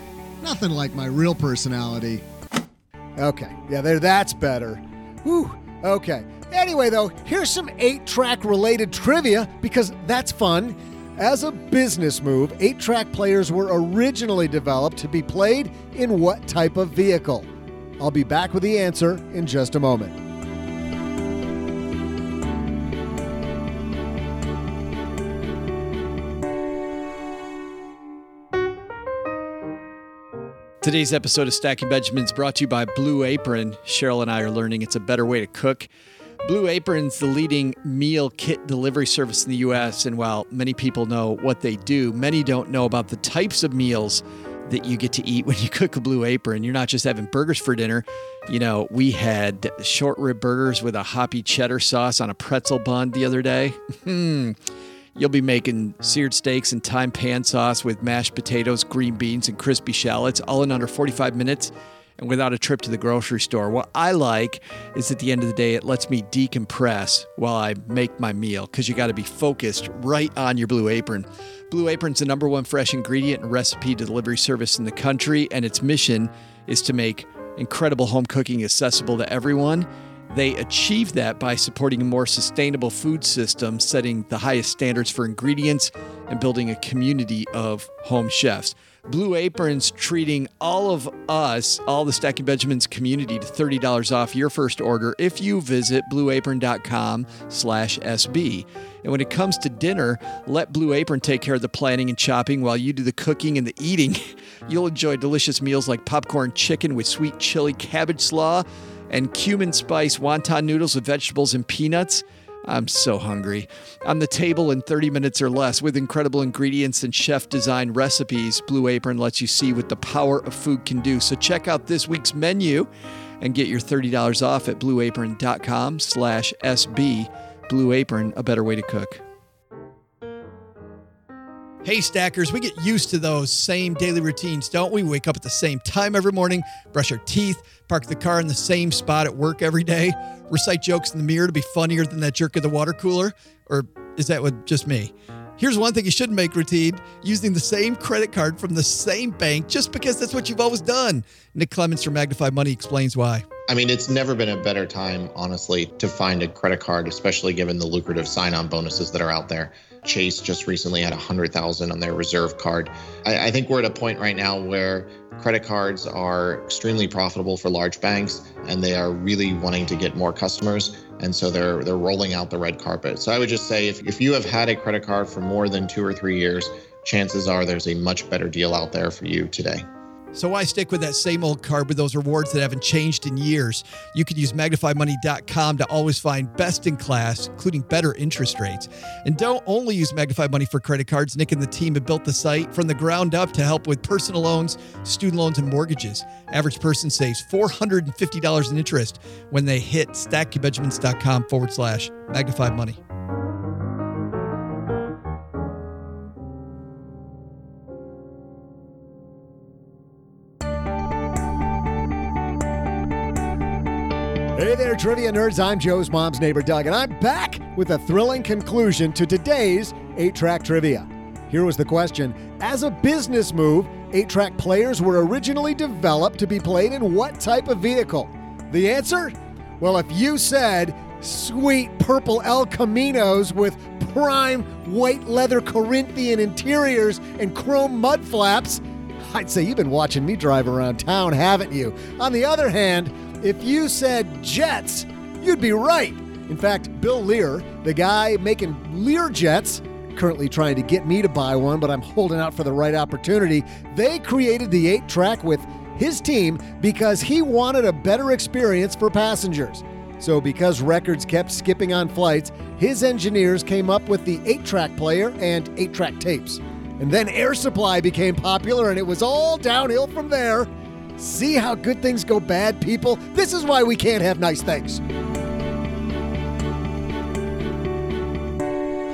Nothing like my real personality. Okay, yeah, there. That's better. Whew. Okay. Anyway, though, here's some eight track related trivia because that's fun. As a business move, eight track players were originally developed to be played in what type of vehicle? I'll be back with the answer in just a moment. Today's episode of Stacking Benjamins brought to you by Blue Apron. Cheryl and I are learning it's a better way to cook. Blue Apron's the leading meal kit delivery service in the U.S., and while many people know what they do, many don't know about the types of meals that you get to eat when you [LAUGHS] cook a Blue Apron. You're not just having burgers for dinner. You know, we had short rib burgers with a hoppy cheddar sauce on a pretzel bun the other day. [LAUGHS] Hmm. You'll be making seared steaks and thyme pan sauce with mashed potatoes, green beans, and crispy shallots, all in under 45 minutes and without a trip to the grocery store. What I like is at the end of the day, it lets me decompress while I make my meal because you got to be focused right on your Blue Apron. Blue Apron's the number one fresh ingredient and recipe delivery service in the country, and its mission is to make incredible home cooking accessible to everyone. They achieve that by supporting a more sustainable food system, setting the highest standards for ingredients, and building a community of home chefs. Blue Apron's treating all of us, all the Stacking Benjamins community, to $30 off your first order if you visit blueapron.com slash SB. And when it comes to dinner, let Blue Apron take care of the planning and chopping while you do the cooking and the eating. [LAUGHS] You'll enjoy delicious meals like popcorn chicken with sweet chili cabbage slaw, and cumin spice wonton noodles with vegetables and peanuts. I'm so hungry. On the table in 30 minutes or less with incredible ingredients and chef designed recipes, Blue Apron lets you see what the power of food can do. So check out this week's menu and get your $30 off at blueapron.com slash SB. Blue Apron, a better way to cook. Hey, stackers, we get used to those same daily routines, don't we? Wake up at the same time every morning, brush our teeth, park the car in the same spot at work every day, recite jokes in the mirror to be funnier than that jerk at the water cooler? Or is that what just me? Here's one thing you shouldn't make routine using the same credit card from the same bank just because that's what you've always done. Nick Clements from Magnify Money explains why. I mean, it's never been a better time, honestly, to find a credit card, especially given the lucrative sign on bonuses that are out there. Chase just recently had 100,000 on their reserve card. I, I think we're at a point right now where credit cards are extremely profitable for large banks and they are really wanting to get more customers and so they're they're rolling out the red carpet so i would just say if, if you have had a credit card for more than two or three years chances are there's a much better deal out there for you today so why stick with that same old card with those rewards that haven't changed in years? You can use magnifymoney.com to always find best in class, including better interest rates. And don't only use Magnify Money for credit cards. Nick and the team have built the site from the ground up to help with personal loans, student loans, and mortgages. Average person saves $450 in interest when they hit stackyourbenjamins.com forward slash magnify money. Hey there, trivia nerds. I'm Joe's mom's neighbor, Doug, and I'm back with a thrilling conclusion to today's 8 track trivia. Here was the question As a business move, 8 track players were originally developed to be played in what type of vehicle? The answer? Well, if you said sweet purple El Caminos with prime white leather Corinthian interiors and chrome mud flaps, I'd say you've been watching me drive around town, haven't you? On the other hand, if you said jets, you'd be right. In fact, Bill Lear, the guy making Lear jets, currently trying to get me to buy one, but I'm holding out for the right opportunity. They created the eight track with his team because he wanted a better experience for passengers. So, because records kept skipping on flights, his engineers came up with the 8 track player and 8 track tapes. And then Air Supply became popular, and it was all downhill from there. See how good things go bad, people? This is why we can't have nice things.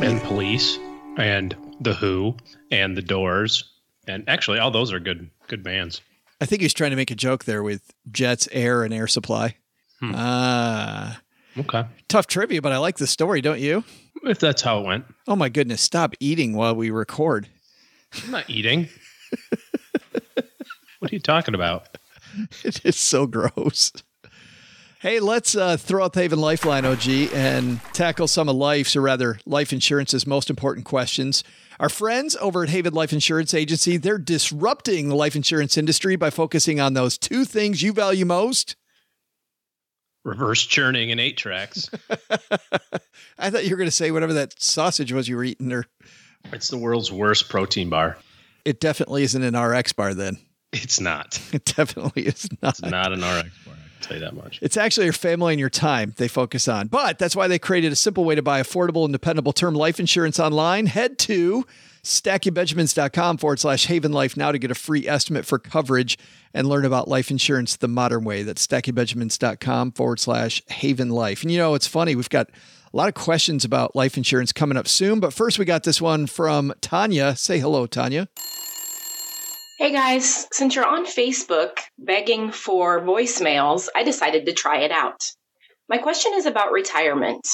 And police and the Who and the Doors and actually all those are good good bands. I think he's trying to make a joke there with Jets, Air, and Air Supply. Hmm. Ah. Okay. Tough trivia, but I like the story, don't you? If that's how it went. Oh my goodness, stop eating while we record. I'm not eating. [LAUGHS] what are you talking about? [LAUGHS] It is so gross. Hey, let's uh, throw out the Haven Lifeline, OG, and tackle some of life's, or rather, life insurance's most important questions. Our friends over at Haven Life Insurance Agency, they're disrupting the life insurance industry by focusing on those two things you value most. Reverse churning and eight tracks. [LAUGHS] I thought you were going to say whatever that sausage was you were eating there. It's the world's worst protein bar. It definitely isn't an RX bar then. It's not. [LAUGHS] It definitely is not. It's not an RX bar. I can tell you that much. It's actually your family and your time they focus on. But that's why they created a simple way to buy affordable and dependable term life insurance online. Head to stackyourbenjamins.com forward slash haven life now to get a free estimate for coverage and learn about life insurance the modern way. That's stackyourbenjamins.com forward slash haven life. And you know, it's funny, we've got a lot of questions about life insurance coming up soon. But first, we got this one from Tanaya. Say hello, Tanaya. Hey guys, since you're on Facebook begging for voicemails, I decided to try it out. My question is about retirement.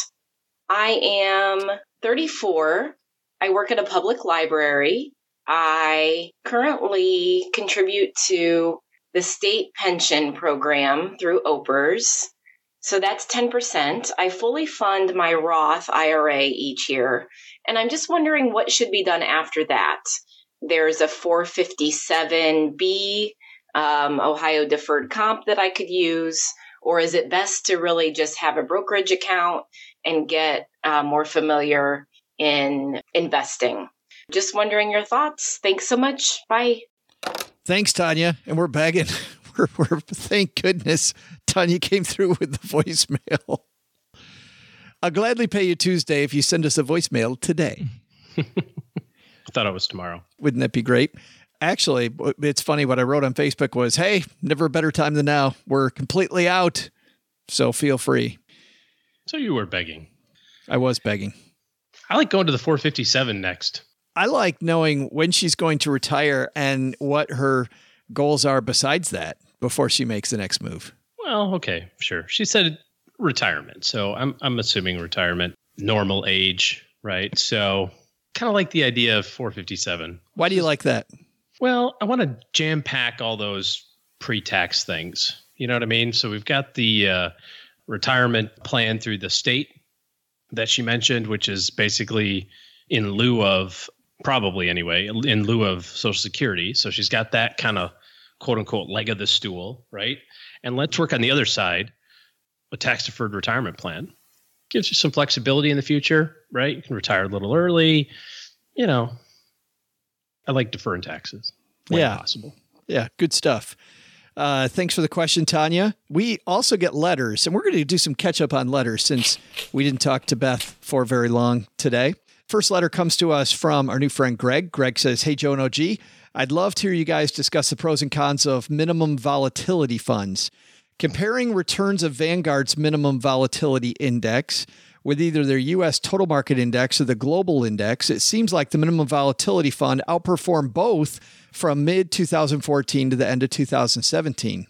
I am 34. I work at a public library. I currently contribute to the state pension program through OPERS. So that's 10%. I fully fund my Roth IRA each year. And I'm just wondering what should be done after that. There's a 457B um, Ohio deferred comp that I could use. Or is it best to really just have a brokerage account and get uh, more familiar in investing? Just wondering your thoughts. Thanks so much. Bye. Thanks, Tanaya. And we're begging. [LAUGHS] We're, we're thank goodness Tanaya came through with the voicemail. I'll gladly pay you Tuesday if you send us a voicemail today. [LAUGHS] I thought it was tomorrow. Wouldn't that be great? Actually, it's funny. What I wrote on Facebook was, "Hey, never a better time than now. We're completely out, so feel free." So you were begging. I was begging. I like going to the 457 next. I like knowing when she's going to retire and what her goals are besides that before she makes the next move. Well, okay, sure. She said retirement. So I'm I'm assuming retirement, normal age, right? So kind of like the idea of 457. Why do you like that? Well, I want to jam pack all those pre-tax things. You know what I mean? So we've got the uh, retirement plan through the state that she mentioned, which is basically in lieu of probably anyway in lieu of social security so she's got that kind of quote unquote leg of the stool right and let's work on the other side a tax deferred retirement plan gives you some flexibility in the future right you can retire a little early you know i like deferring taxes when Yeah. possible Yeah, good stuff. Uh, thanks for the question, Tanaya. We also get letters, and we're going to do some catch up on letters since we didn't talk to Beth for very long today. First letter comes to us from our new friend Greg. Greg says, Hey, Joe and OG, I'd love to hear you guys discuss the pros and cons of minimum volatility funds. Comparing returns of Vanguard's minimum volatility index with either their US total market index or the global index, it seems like the minimum volatility fund outperformed both from mid 2014 to the end of 2017.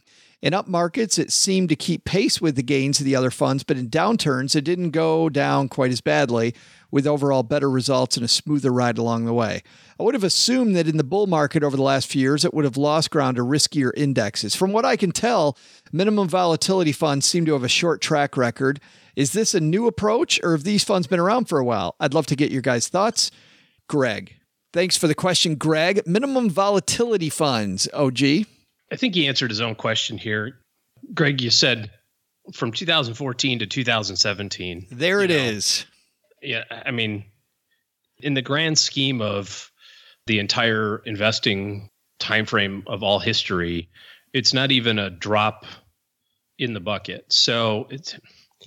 In up markets, it seemed to keep pace with the gains of the other funds, but in downturns, it didn't go down quite as badly, with overall better results and a smoother ride along the way. I would have assumed that in the bull market over the last few years, it would have lost ground to riskier indexes. From what I can tell, minimum volatility funds seem to have a short track record. Is this a new approach, or have these funds been around for a while? I'd love to get your guys' thoughts. Greg. Thanks for the question, Greg. Minimum volatility funds, OG. I think he answered his own question here. Greg, you said from 2014 to 2017. There it is. Yeah, I mean, in the grand scheme of the entire investing timeframe of all history, it's not even a drop in the bucket. So it's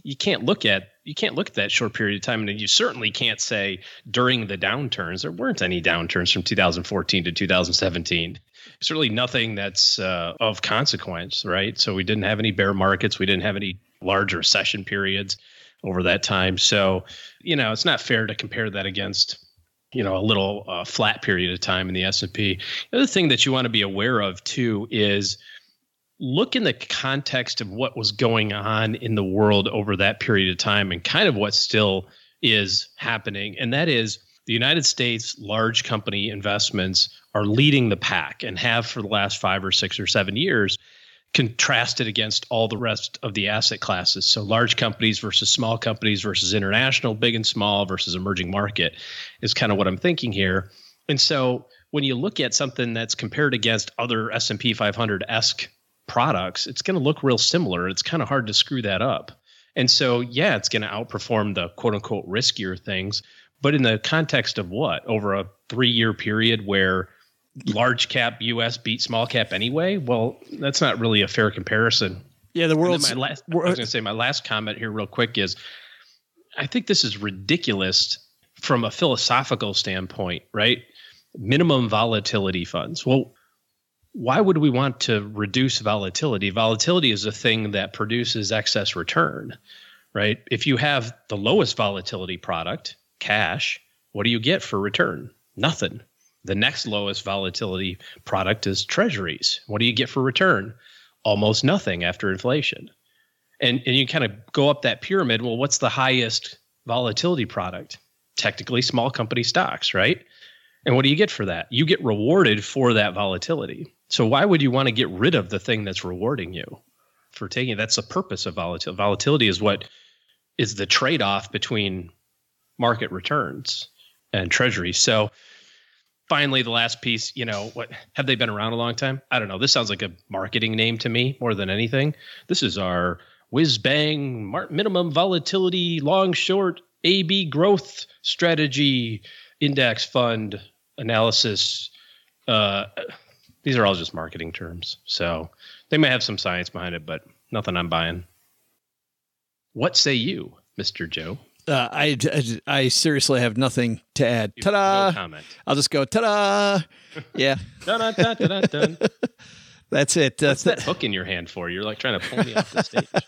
you can't look at you can't look at that short period of time, and you certainly can't say during the downturns there weren't any downturns from 2014 to 2017. Certainly nothing that's uh, of consequence, right? So we didn't have any bear markets, we didn't have any large recession periods over that time. So you know it's not fair to compare that against you know a little uh, flat period of time in the S&P. The other thing that you want to be aware of too is look in the context of what was going on in the world over that period of time and kind of what still is happening and that is the United States large company investments are leading the pack and have for the last 5 or 6 or 7 years contrasted against all the rest of the asset classes. So large companies versus small companies versus international, big and small versus emerging market is kind of what I'm thinking here. And so when you look at something that's compared against other S&P 500-esque products, it's going to look real similar. It's kind of hard to screw that up. And so, yeah, it's going to outperform the quote unquote riskier things. But in the context of what? Over a three year period where large cap US beat small cap anyway? Well, that's not really a fair comparison. Yeah, the world's my last, I was going to say my last comment here, real quick, is I think this is ridiculous from a philosophical standpoint, right? Minimum volatility funds. Well, why would we want to reduce volatility? Volatility is a thing that produces excess return, right? If you have the lowest volatility product, cash, what do you get for return? Nothing. The next lowest volatility product is treasuries. What do you get for return? Almost nothing after inflation. And and you kind of go up that pyramid. Well, what's the highest volatility product? Technically small company stocks, right? And what do you get for that? You get rewarded for that volatility. So why would you want to get rid of the thing that's rewarding you for taking it? That's the purpose of volatility. Volatility is what is the trade-off between market returns and treasuries. So finally the last piece, you know, what have they been around a long time? I don't know. This sounds like a marketing name to me more than anything. This is our whiz bang minimum volatility long short AB growth strategy index fund analysis. Uh, these are all just marketing terms. So they may have some science behind it, but nothing I'm buying. What say you, Mr. Joe? Uh, I, I, I seriously have nothing to add. You Ta-da! no comment. I'll just go ta-da. Yeah, Dun, dun, dun, dun, dun, dun. that's it. Uh, What's that hook in your hand for? You're like trying to pull me off the stage. [LAUGHS]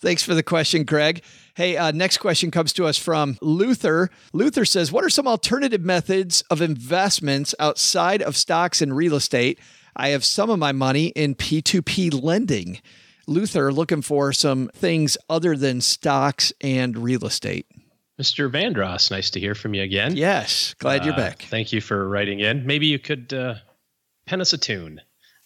Thanks for the question, Greg. Hey, uh, next question comes to us from Luther. Luther says, What are some alternative methods of investments outside of stocks and real estate? I have some of my money in P2P lending. Luther looking for some things other than stocks and real estate. Mr. Vandross, nice to hear from you again. Yes, glad you're Uh, back. Thank you for writing in. Maybe you could uh, pen us a tune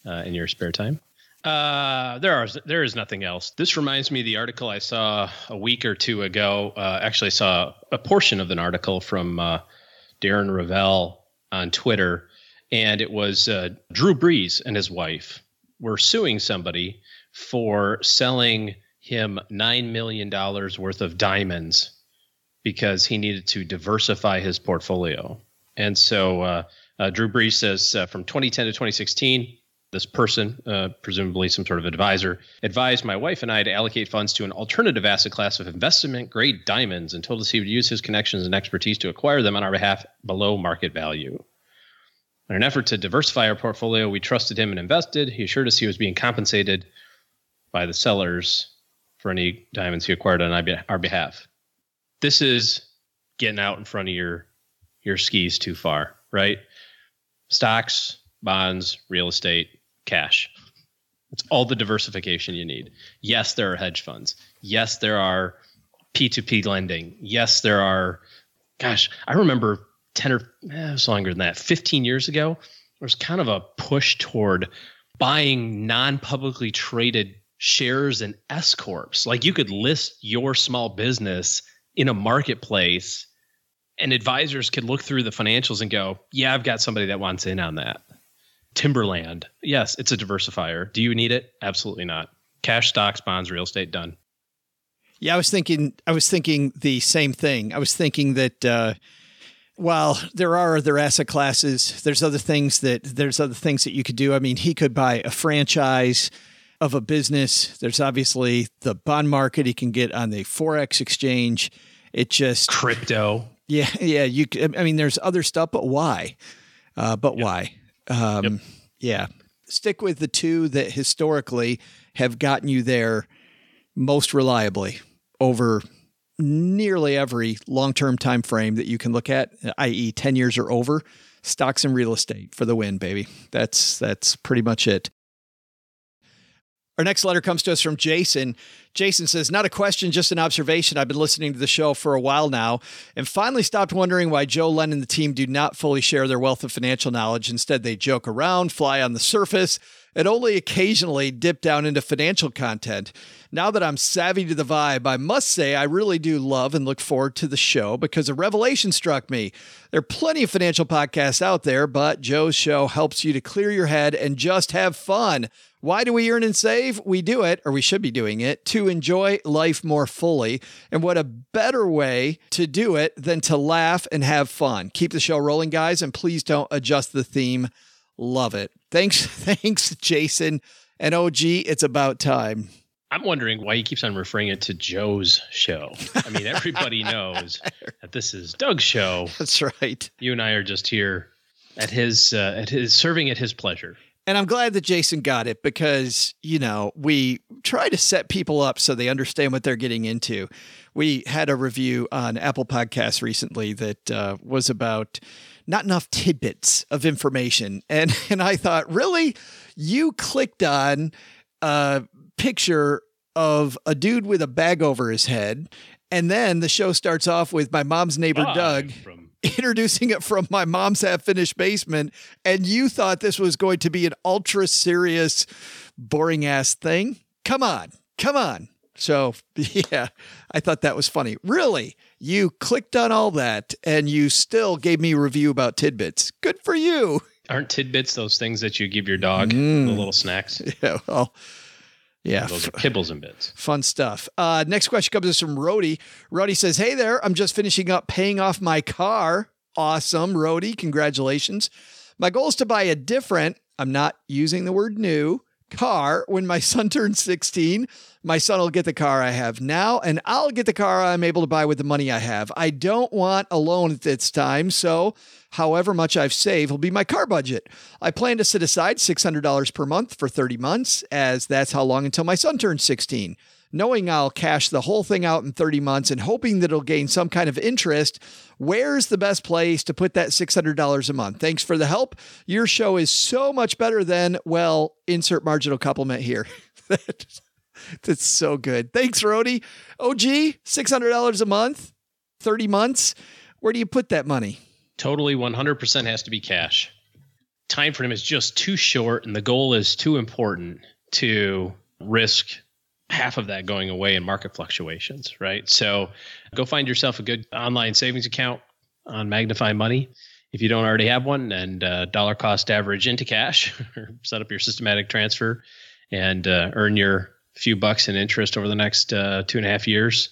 uh, in your spare time. Uh, there are there is nothing else. This reminds me of the article I saw a week or two ago. Uh, actually, I saw a portion of an article from uh, Darren Rovell on Twitter, and it was uh, Drew Brees and his wife were suing somebody for selling him $9 million worth of diamonds because he needed to diversify his portfolio. And so uh, uh, Drew Brees says uh, from 2010 to 2016, this person, uh, presumably some sort of advisor, advised my wife and I to allocate funds to an alternative asset class of investment grade diamonds and told us he would use his connections and expertise to acquire them on our behalf below market value. In an effort to diversify our portfolio, we trusted him and invested. He assured us he was being compensated by the sellers for any diamonds he acquired on our behalf. This is getting out in front of your your skis too far, right? Stocks, bonds, real estate, cash. It's all the diversification you need. Yes, there are hedge funds. Yes, there are P2P lending. Yes, there are, gosh, I remember 10 or eh, it was longer than that, 15 years ago, there was kind of a push toward buying non publicly traded shares in S Corps. Like you could list your small business in a marketplace and advisors could look through the financials and go, yeah, I've got somebody that wants in on that. Timberland. Yes, it's a diversifier. Do you need it? Absolutely not. Cash, stocks, bonds, real estate, done. Yeah, I was thinking. I was thinking the same thing. I was thinking that uh, while there are other asset classes, there's other things that there's other things that you could do. I mean, he could buy a franchise of a business. There's obviously the bond market he can get on the forex exchange. It just crypto. Yeah, yeah. You. I mean, there's other stuff, but why? Uh, but yep. why? Um, yep. Yeah. Stick with the two that historically have gotten you there most reliably over nearly every long-term time frame that you can look at, i.e., 10 years or over. Stocks and real estate for the win, baby. That's that's pretty much it. Our next letter comes to us from Jason. Jason says, Not a question, just an observation. I've been listening to the show for a while now and finally stopped wondering why Joe Len and the team do not fully share their wealth of financial knowledge. Instead, they joke around, fly on the surface, and only occasionally dip down into financial content. Now that I'm savvy to the vibe, I must say I really do love and look forward to the show because a revelation struck me. There are plenty of financial podcasts out there, but Joe's show helps you to clear your head and just have fun. Why do we earn and save? We do it, or we should be doing it, to enjoy life more fully. And what a better way to do it than to laugh and have fun. Keep the show rolling, guys, and please don't adjust the theme. Love it. Thanks, [LAUGHS] thanks, Jason. And OG, it's about time. I'm wondering why he keeps on referring it to Joe's show. I mean, everybody [LAUGHS] knows that this is Doug's show. That's right. You and I are just here at his uh, at his serving at his pleasure. And I'm glad that Jason got it because, you know, we try to set people up so they understand what they're getting into. We had a review on Apple Podcasts recently that uh, was about not enough tidbits of information. [LAUGHS] And, and I thought, really? You clicked on a picture of a dude with a bag over his head. And then the show starts off with my mom's neighbor, ah, Doug. From [LAUGHS] introducing it from my mom's half finished basement, and you thought this was going to be an ultra serious, boring ass thing? Come on, come on. So, [LAUGHS] yeah, I thought that was funny. Really? You clicked on all that and you still gave me a review about tidbits. Good for you. Aren't tidbits those things that you give your dog, mm. the little snacks? [LAUGHS] Yeah, well, yeah. Those are kibbles and bits. Fun stuff. Uh, next question comes from Rody. Rody says, Hey there, I'm just finishing up paying off my car. Awesome, Rody. Congratulations. My goal is to buy a different, I'm not using the word new, car when my son [LAUGHS] turns 16. My son will get the car I have now, and I'll get the car I'm able to buy with the money I have. I don't want a loan at this time, so however much I've saved will be my car budget. I plan to set aside $600 per month for 30 months, as that's how long until my son turns 16 knowing I'll cash the whole thing out in 30 months and hoping that it'll gain some kind of interest, where's the best place to put that $600 a month? Thanks for the help. Your show is so much better than, well, insert marginal compliment here. [LAUGHS] That's so good. Thanks, Rody. OG, $600 a month, 30 months. Where do you put that money? Totally 100% has to be cash. Time frame is just too short and the goal is too important to risk half of that going away in market fluctuations, right? So go find yourself a good online savings account. on Magnify Money if you don't already have one, and uh, dollar cost average into cash, [LAUGHS] or set up your systematic transfer and uh, earn your few bucks in interest over the next uh, two and a half years,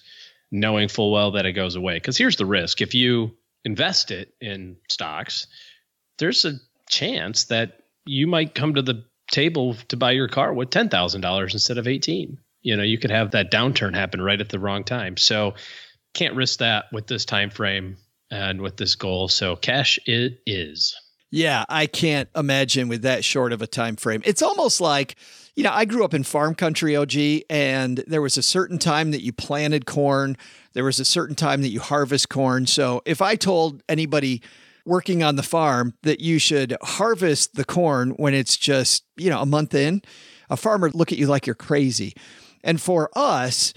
knowing full well that it goes away. Because here's the risk: if you invest it in stocks, there's a chance that you might come to the table to buy your car with ten thousand dollars instead of eighteen. You know, you could have that downturn happen right at the wrong time. So can't risk that with this time frame and with this goal. So cash it is. Yeah, I can't imagine with that short of a time frame. It's almost like, you know, I grew up in farm country, OG, and there was a certain time that you planted corn, there was a certain time that you harvest corn. So if I told anybody working on the farm that you should harvest the corn when it's just, you know, a month in, a farmer look at you like you're crazy. And for us,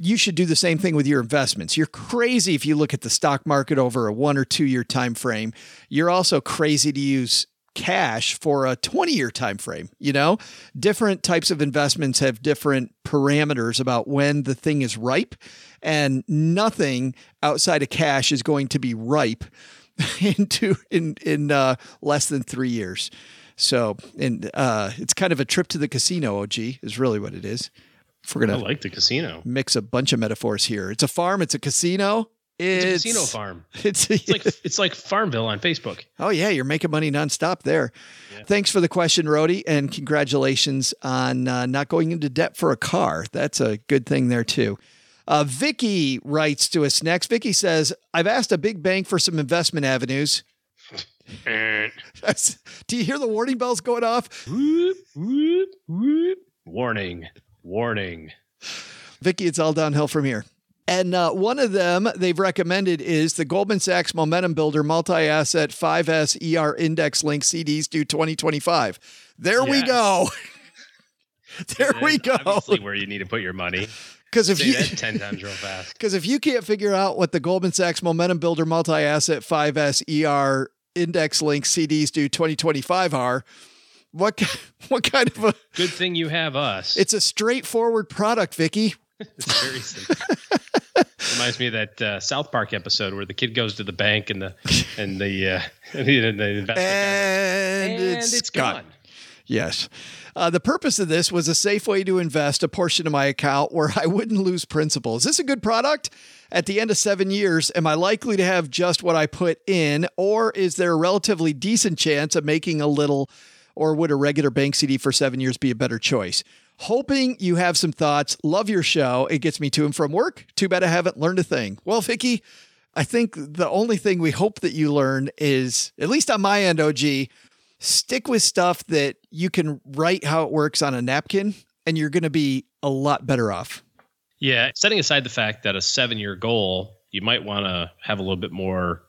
you should do the same thing with your investments. You're crazy if you look at the stock market over a 1 or 2 year time frame. You're also crazy to use cash for a 20 year time frame, you know? Different types of investments have different parameters about when the thing is ripe and nothing outside of cash is going to be ripe [LAUGHS] into in in uh, less than 3 years. So, and uh, it's kind of a trip to the casino, OG, is really what it is. If we're gonna I like the casino. mix a bunch of metaphors here. It's a farm. It's a casino. It's, [LAUGHS] It's, a casino farm. It's, It's like it's like Farmville on Facebook. [LAUGHS] oh yeah, you're making money nonstop there. Thanks for the question, Rody, and congratulations on uh, not going into debt for a car. That's a good thing there too. Uh, Vicky writes to us next. Vicky says, "I've asked a big bank for some investment avenues." [LAUGHS] Do you hear the warning bells going off? Warning, warning. Vicky, it's all downhill from here. And uh, one of them they've recommended is the Goldman Sachs Momentum Builder Multi Asset 5S ER Index Link CDs due 2025. There we go. [LAUGHS] there we go. Obviously, where you need to put your money. Because if Say you that ten times real fast. [LAUGHS] because if you can't figure out what the Goldman Sachs Momentum Builder Multi Asset 5S ER Index Link CDs due 2025 are, what [LAUGHS] what kind of a? Good thing you have us. It's a straightforward product, Vicky. [LAUGHS] It's very simple. Reminds me of that uh, South Park episode where the kid goes to the bank and the and the uh, [LAUGHS] and the, and the investment And, and it's, it's gone. gone. Yes. Uh, the purpose of this was a safe way to invest a portion of my account where I wouldn't lose principal. Is this a good product? At the end of seven years, am I likely to have just what I put in, or is there a relatively decent chance of making a little, or would a regular bank CD for seven years be a better choice? Hoping you have some thoughts. Love your show. It gets me to and from work. Too bad I haven't learned a thing. Well, Vicky, I think the only thing we hope that you learn is, at least on my end, OG, stick with stuff that you can write how it works on a napkin, and you're going to be a lot better off. Yeah, setting aside the fact that a seven-year goal, you might want to have a little bit more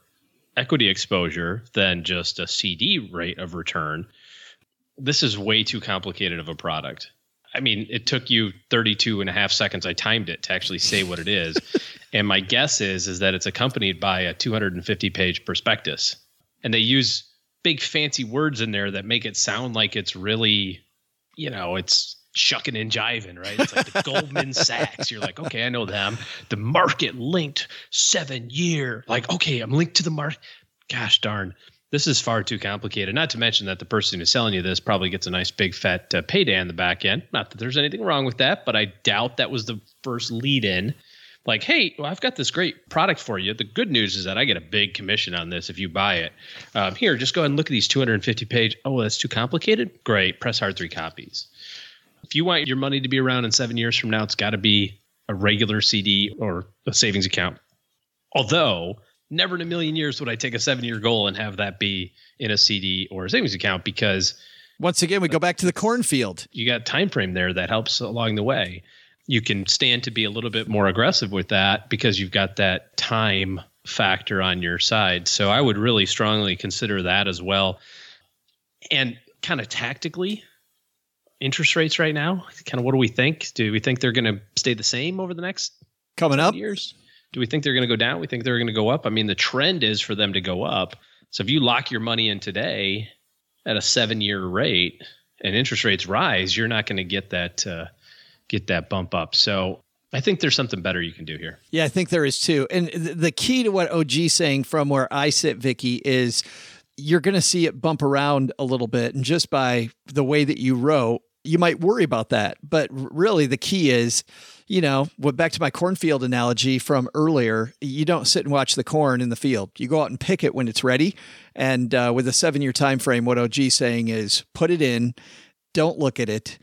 equity exposure than just a CD rate of return. This is way too complicated of a product. I mean, it took you 32 and a half seconds. I timed it to actually say what it is. [LAUGHS] and my guess is is that it's accompanied by a 250 page prospectus. And they use big fancy words in there that make it sound like it's really, you know, it's shucking and jiving, right? It's like the [LAUGHS] Goldman Sachs. You're like, okay, I know them. The market linked seven year. Like, okay, I'm linked to the market. Gosh darn. This is far too complicated. Not to mention that the person who's selling you this probably gets a nice big fat uh, payday on the back end. Not that there's anything wrong with that, but I doubt that was the first lead in. Like, hey, well, I've got this great product for you. The good news is that I get a big commission on this if you buy it. Um, here, just go ahead and look at these 250 page. Oh, that's too complicated? Great. Press hard three copies. If you want your money to be around in seven years from now, it's got to be a regular CD or a savings account. Although, never in a million years would I take a seven year goal and have that be in a CD or a savings account because Once again, we go back to the cornfield. you got time frame there that helps along the way. You can stand to be a little bit more aggressive with that because you've got that time factor on your side. So I would really strongly consider that as well. And kind of tactically, interest rates right now, kind of what do we think? Do we think they're going to stay the same over the next Coming up, years? Do we think they're going to go down? We think they're going to go up. I mean, the trend is for them to go up. So if you lock your money in today at a seven-year rate and interest rates rise, you're not going to get that uh, get that bump up. So I think there's something better you can do here. Yeah, I think there is too. And the key to what OG's saying from where I sit, Vicky, is you're going to see it bump around a little bit. And just by the way that you row, you might worry about that. But really, the key is, you know, back to my cornfield analogy from earlier, you don't sit and watch the corn in the field. You go out and pick it when it's ready. And uh, with a seven year time frame, what OG's saying is put it in, don't look at it.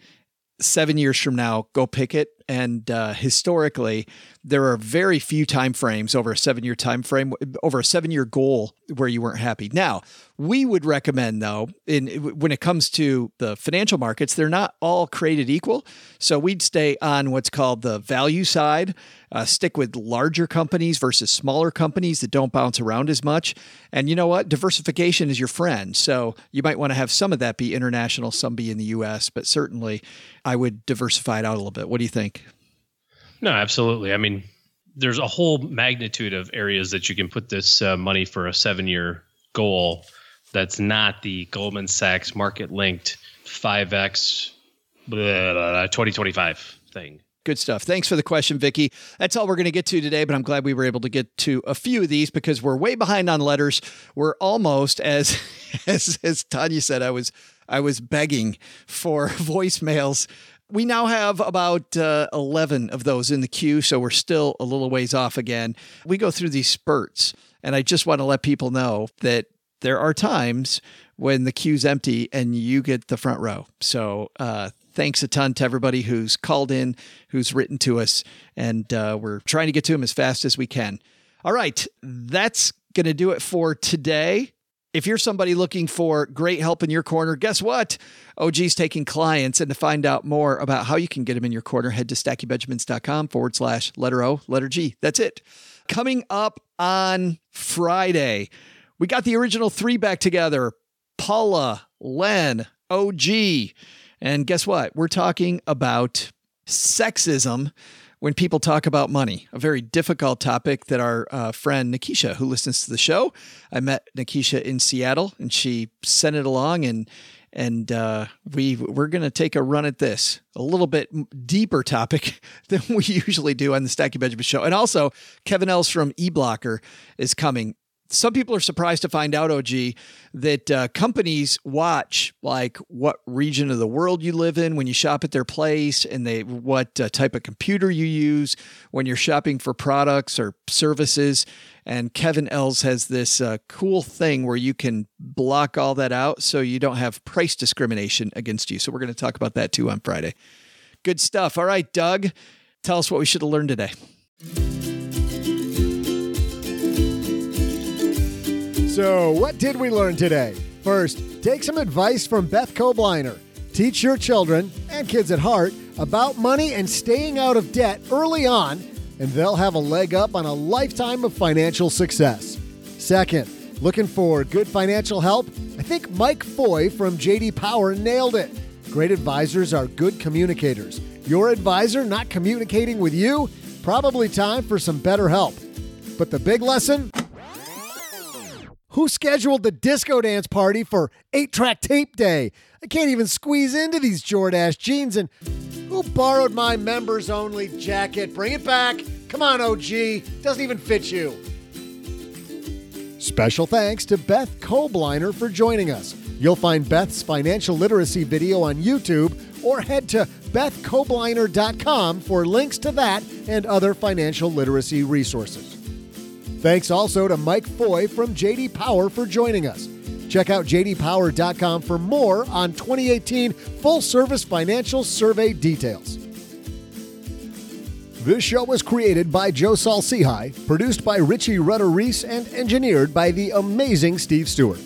Seven years from now, go pick it and uh, historically there are very few time frames over a seven year time frame over a seven year goal where you weren't happy. Now we would recommend though in when it comes to the financial markets they're not all created equal. So we'd stay on what's called the value side uh, stick with larger companies versus smaller companies that don't bounce around as much. And you know what? Diversification is your friend. So you might want to have some of that be international some be in the us but certainly i would diversify it out a little bit. What do you think no, absolutely. I mean, there's a whole magnitude of areas that you can put this uh, money for a seven year goal that's not the Goldman Sachs market linked 5x blah, blah, blah, 2025 thing. Good stuff. Thanks for the question, Vicky. That's all we're going to get to today, but I'm glad we were able to get to a few of these because we're way behind on letters. We're almost as [LAUGHS] as as Tanaya said, I was I was begging for [LAUGHS] voicemails we now have about uh, 11 of those in the queue, so we're still a little ways off again. We go through these spurts, and I just want to let people know that there are times when the queue's empty and you get the front row. So, uh, thanks a ton to everybody who's called in, who's written to us, and uh, we're trying to get to them as fast as we can. All right, that's going to do it for today. If you're somebody looking for great help in your corner, guess what? OG's taking clients. And to find out more about how you can get them in your corner, head to stackingbenjamins.com forward slash letter O, letter G. That's it. Coming up on Friday, we got the original three back together Paula, Len, OG. And guess what? We're talking about sexism when people talk about money, a very difficult topic that our uh, friend Nikisha, who listens to the show, I met Nikisha in Seattle, and she sent it along, and and uh, we we're going to take a run at this, a little bit deeper topic [LAUGHS] than we usually do on the Stacking Benjamin show, and also Kevin Ells from eBlocker is coming some people are surprised to find out, OG, that uh, companies watch like what region of the world you live in when you shop at their place, and they what uh, type of computer you use when you're shopping for products or services. And Kevin Els has this uh, cool thing where you can block all that out, so you don't have price discrimination against you. So we're going to talk about that too on Friday. Good stuff. All right, Doug, tell us what we should have learned today. So, what did we learn today? First, take some advice from Beth Kobliner. Teach your children and kids at heart about money and staying out of debt early on, and they'll have a leg up on a lifetime of financial success. Second, looking for good financial help? I think Mike Foy from JD Power nailed it. Great advisors are good communicators. Your advisor not communicating with you? Probably time for some better help. But the big lesson? Who scheduled the disco dance party for 8 track tape day? I can't even squeeze into these Jordache jeans. And who borrowed my members only jacket? Bring it back. Come on, OG. Doesn't even fit you. Special thanks to Beth Kobliner for joining us. You'll find Beth's financial literacy video on YouTube or head to bethkobliner.com for links to that and other financial literacy resources. Thanks also to Mike Foy from JD Power for joining us. Check out jdpower.com for more on 2018 full service financial survey details. This show was created by Joe Saul-Sehy, produced by Richie Rudder Reese, and engineered by the amazing Steve Stewart.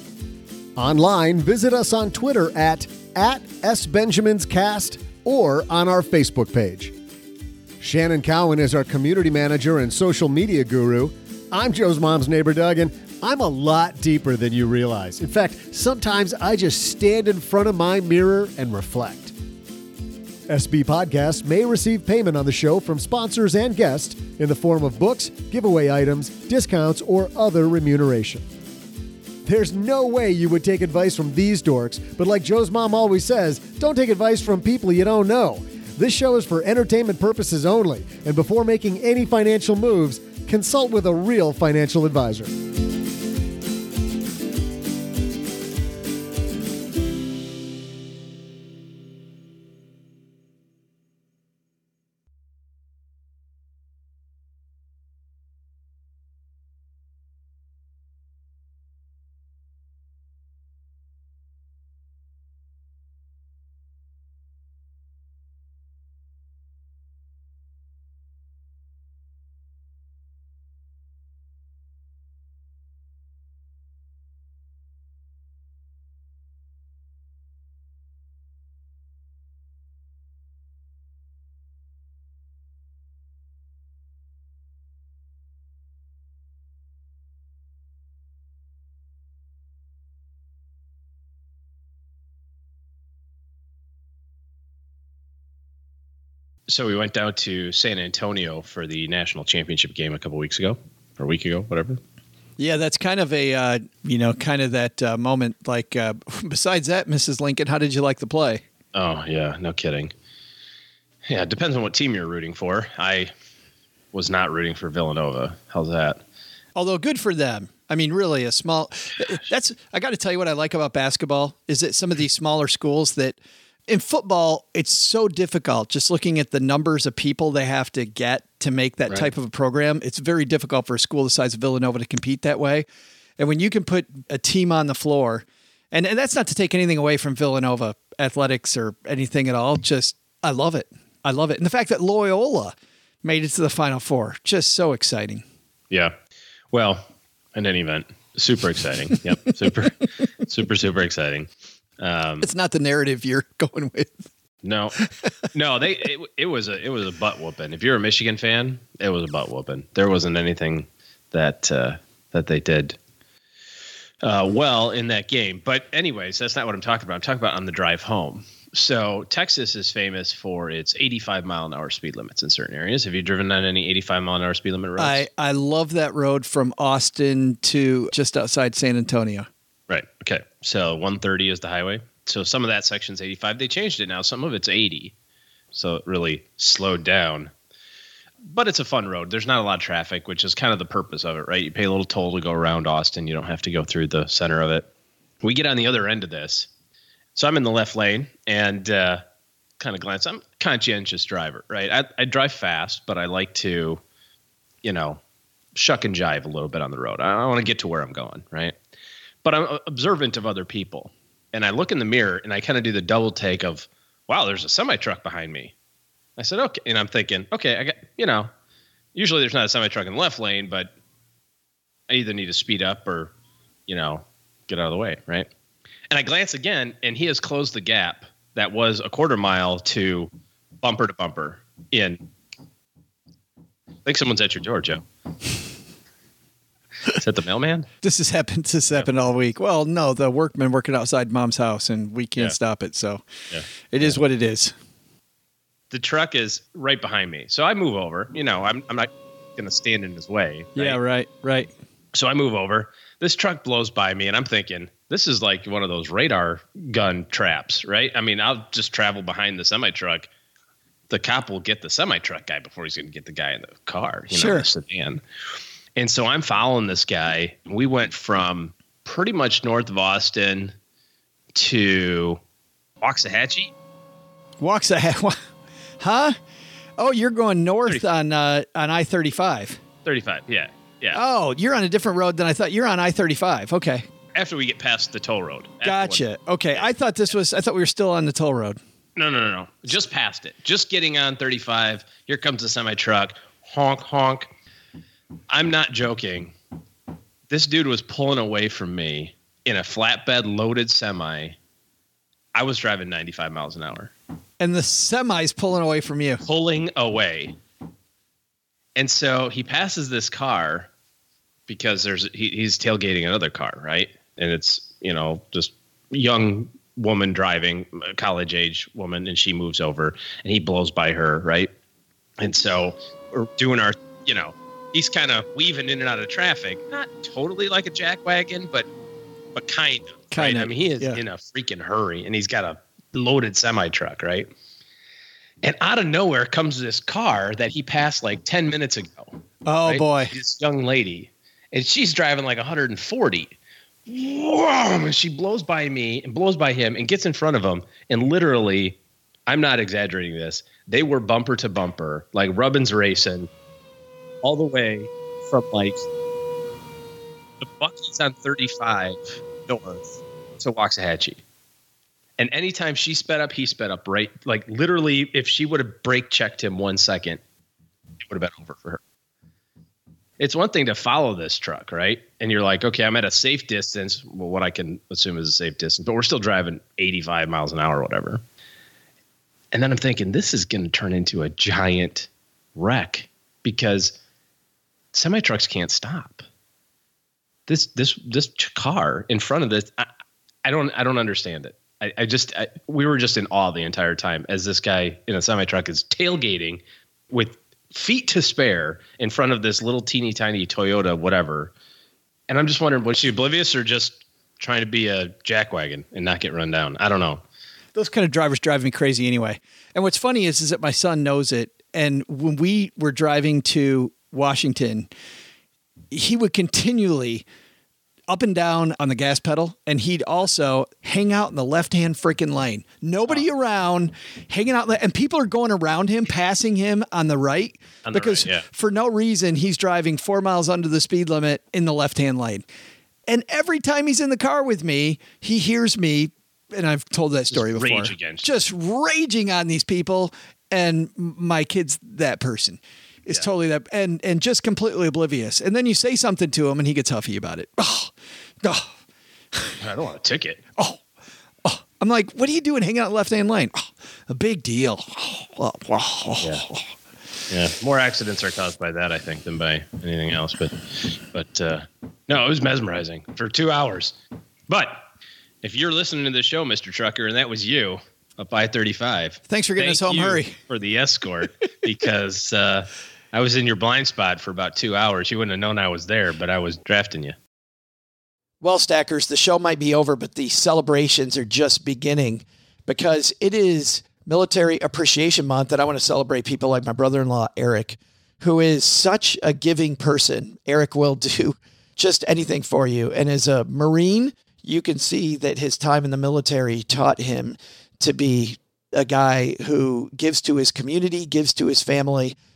Online, visit us on Twitter at, at SBenjaminsCast or on our Facebook page. Shannon Cowan is our community manager and social media guru. I'm Joe's mom's neighbor, Doug, and I'm a lot deeper than you realize. In fact, sometimes I just stand in front of my mirror and reflect. SB Podcasts may receive payment on the show from sponsors and guests in the form of books, giveaway items, discounts, or other remuneration. There's no way you would take advice from these dorks, but like Joe's mom always says, don't take advice from people you don't know. This show is for entertainment purposes only, and before making any financial moves, consult with a real financial advisor. So we went down to San Antonio for the national championship game a couple weeks ago, or a week ago, whatever. Yeah, that's kind of a uh, you know kind of that uh, moment. Like uh, [LAUGHS] besides that, Mrs. Lincoln, how did you like the play? Oh yeah, no kidding. Yeah, it depends on what team you're rooting for. I was not rooting for Villanova. How's that? Although good for them. I mean, really, a small. That's I got to tell you what I like about basketball is that some of these smaller schools that in football, it's so difficult just looking at the numbers of people they have to get to make that Right. type of a program. It's very difficult for a school the size of Villanova to compete that way. And when you can put a team on the floor, and, and that's not to take anything away from Villanova athletics or anything at all, just I love it. I love it. And the fact that Loyola made it to the Final Four, just so exciting. Yeah. Well, in any event, super exciting. yep. Super, [LAUGHS] super, super exciting. Um, It's not the narrative you're [LAUGHS] going with. no, no, they, it, it was a, it was a butt whooping. If you're a Michigan fan, it was a butt whooping. There wasn't anything that, uh, that they did, uh, well in that game. But anyways, that's not what I'm talking about. I'm talking about on the drive home. So Texas is famous for its 85 mile an hour speed limits in certain areas. Have you driven on any 85 mile an hour speed limit roads? I, I love that road from Austin to just outside San Antonio. Right. Okay. So 130 is the highway. So some of that section's 85. They changed it now. Some of it's 80. So it really slowed down. But it's a fun road. There's not a lot of traffic, which is kind of the purpose of it, right? You pay a little toll to go around Austin. You don't have to go through the center of it. We get on the other end of this. So I'm in the left lane and uh, kind of glance. I'm a conscientious driver, right? I, I drive fast, but I like to, you know, shuck and jive a little bit on the road. I, I want to get to where I'm going, right? But I'm uh, observant of other people. And I look in the mirror and I kind of do the double take of, wow, there's a semi truck behind me. I said, okay. And I'm thinking, okay, I got, you know, usually there's not a semi truck in the left lane, but I either need to speed up or, you know, get out of the way. Right. And I glance again and he has closed the gap that was a quarter mile to bumper to bumper in. I think someone's at your door, Joe. Is that the mailman? This has happened. This has happened all week. Well, no, the workmen working outside mom's house, and we can't Yeah. stop it. So Yeah. it is what it is. the truck is right behind me. So I move over. You know, I'm, I'm not going to stand in his way. Yeah, right, right. So I move over. This truck blows by me, and I'm thinking, this is like one of those radar gun traps, right? I mean, I'll just travel behind the semi truck. The cop will get the semi truck guy before he's going to get the guy in the car, you know, Sure. the sedan. And so I'm following this guy. We went from pretty much north of Austin to Waxahachie. Waxahachie, [LAUGHS] huh? Oh, you're going north on uh, on I thirty five. 35. Yeah. Yeah. Oh, you're on a different road than I thought. You're on I thirty five. Okay, After we get past the toll road. Gotcha. Okay, I thought this was. I thought we were still on the toll road. No, no, no, no. Just past it. Just getting on 35. Here comes the semi truck. Honk, honk. I'm not joking. This dude was pulling away from me in a flatbed loaded semi. I was driving 95 miles an hour. And the semi's pulling away from you. Pulling away. And so he passes this car because there's he, he's tailgating another car, right? And it's, you know, just young woman driving, a college age woman, and she moves over and he blows by her, right? And so we're doing our, you know, he's kind of weaving in and out of traffic, not totally like a jackwagon, but but kind of. Kind right? of, I mean, he is yeah. in a freaking hurry and he's got a loaded semi truck, right? And out of nowhere comes this car that he passed like 10 minutes ago. Oh right? boy. This young lady. And she's driving like 140. Whoa, and she blows by me and blows by him and gets in front of him. And literally, I'm not exaggerating this. They were bumper to bumper, like Rubbins racing, all the way from like the Buc-ee's on 35 north to Waxahachie. And anytime she sped up, he sped up right. Like literally, if she would have brake checked him one second, it would have been over for her. It's one thing to follow this truck, right? And you're like, okay, I'm at a safe distance. Well, what I can assume is a safe distance, but we're still driving 85 miles an hour or whatever. And then I'm thinking, this is going to turn into a giant wreck because semi trucks can't stop. This this this car in front of this, I, I don't I don't understand it. I, I just I, we were just in awe the entire time as this guy in a semi truck is tailgating with feet to spare in front of this little teeny tiny Toyota whatever. And I'm just wondering, was she oblivious or just trying to be a jackwagon and not get run down? I don't know. Those kind of drivers drive me crazy anyway. And what's funny is, is that my son knows it. And when we were driving to Washington, he would continually up and down on the gas pedal, and he'd also hang out in the left hand freaking lane. Nobody Oh. around, hanging out, and people are going around him, passing him on the right On the because right, yeah. for no reason he's driving four miles under the speed limit in the left hand lane. And every time he's in the car with me, he hears me, and I've told that story before. rage just raging on these people, and my kid's that person. Is totally that, and and just completely oblivious. And then you say something to him, and he gets huffy about it. Oh, oh. I don't want a ticket. Oh I'm like, what are you doing hanging out in the left hand lane? Oh, a big deal. Oh, oh, Yeah. Yeah, more accidents are caused by that, I think, than by anything else. But, but uh, no, it was mesmerizing for two hours. But if you're listening to the show, Mister Trucker, and that was you up I thirty five, Thanks for getting us home. Hurry. for the escort because uh, I was in your blind spot for about two hours. You wouldn't have known I was there, but I was drafting you. Well, Stackers, the show might be over, but the celebrations are just beginning because it is Military Appreciation Month, and I want to celebrate people like my brother in law, Eric, who is such a giving person. Eric will do [LAUGHS] just anything for you. And as a Marine, you can see that his time in the military taught him to be a guy who gives to his community, gives to his family,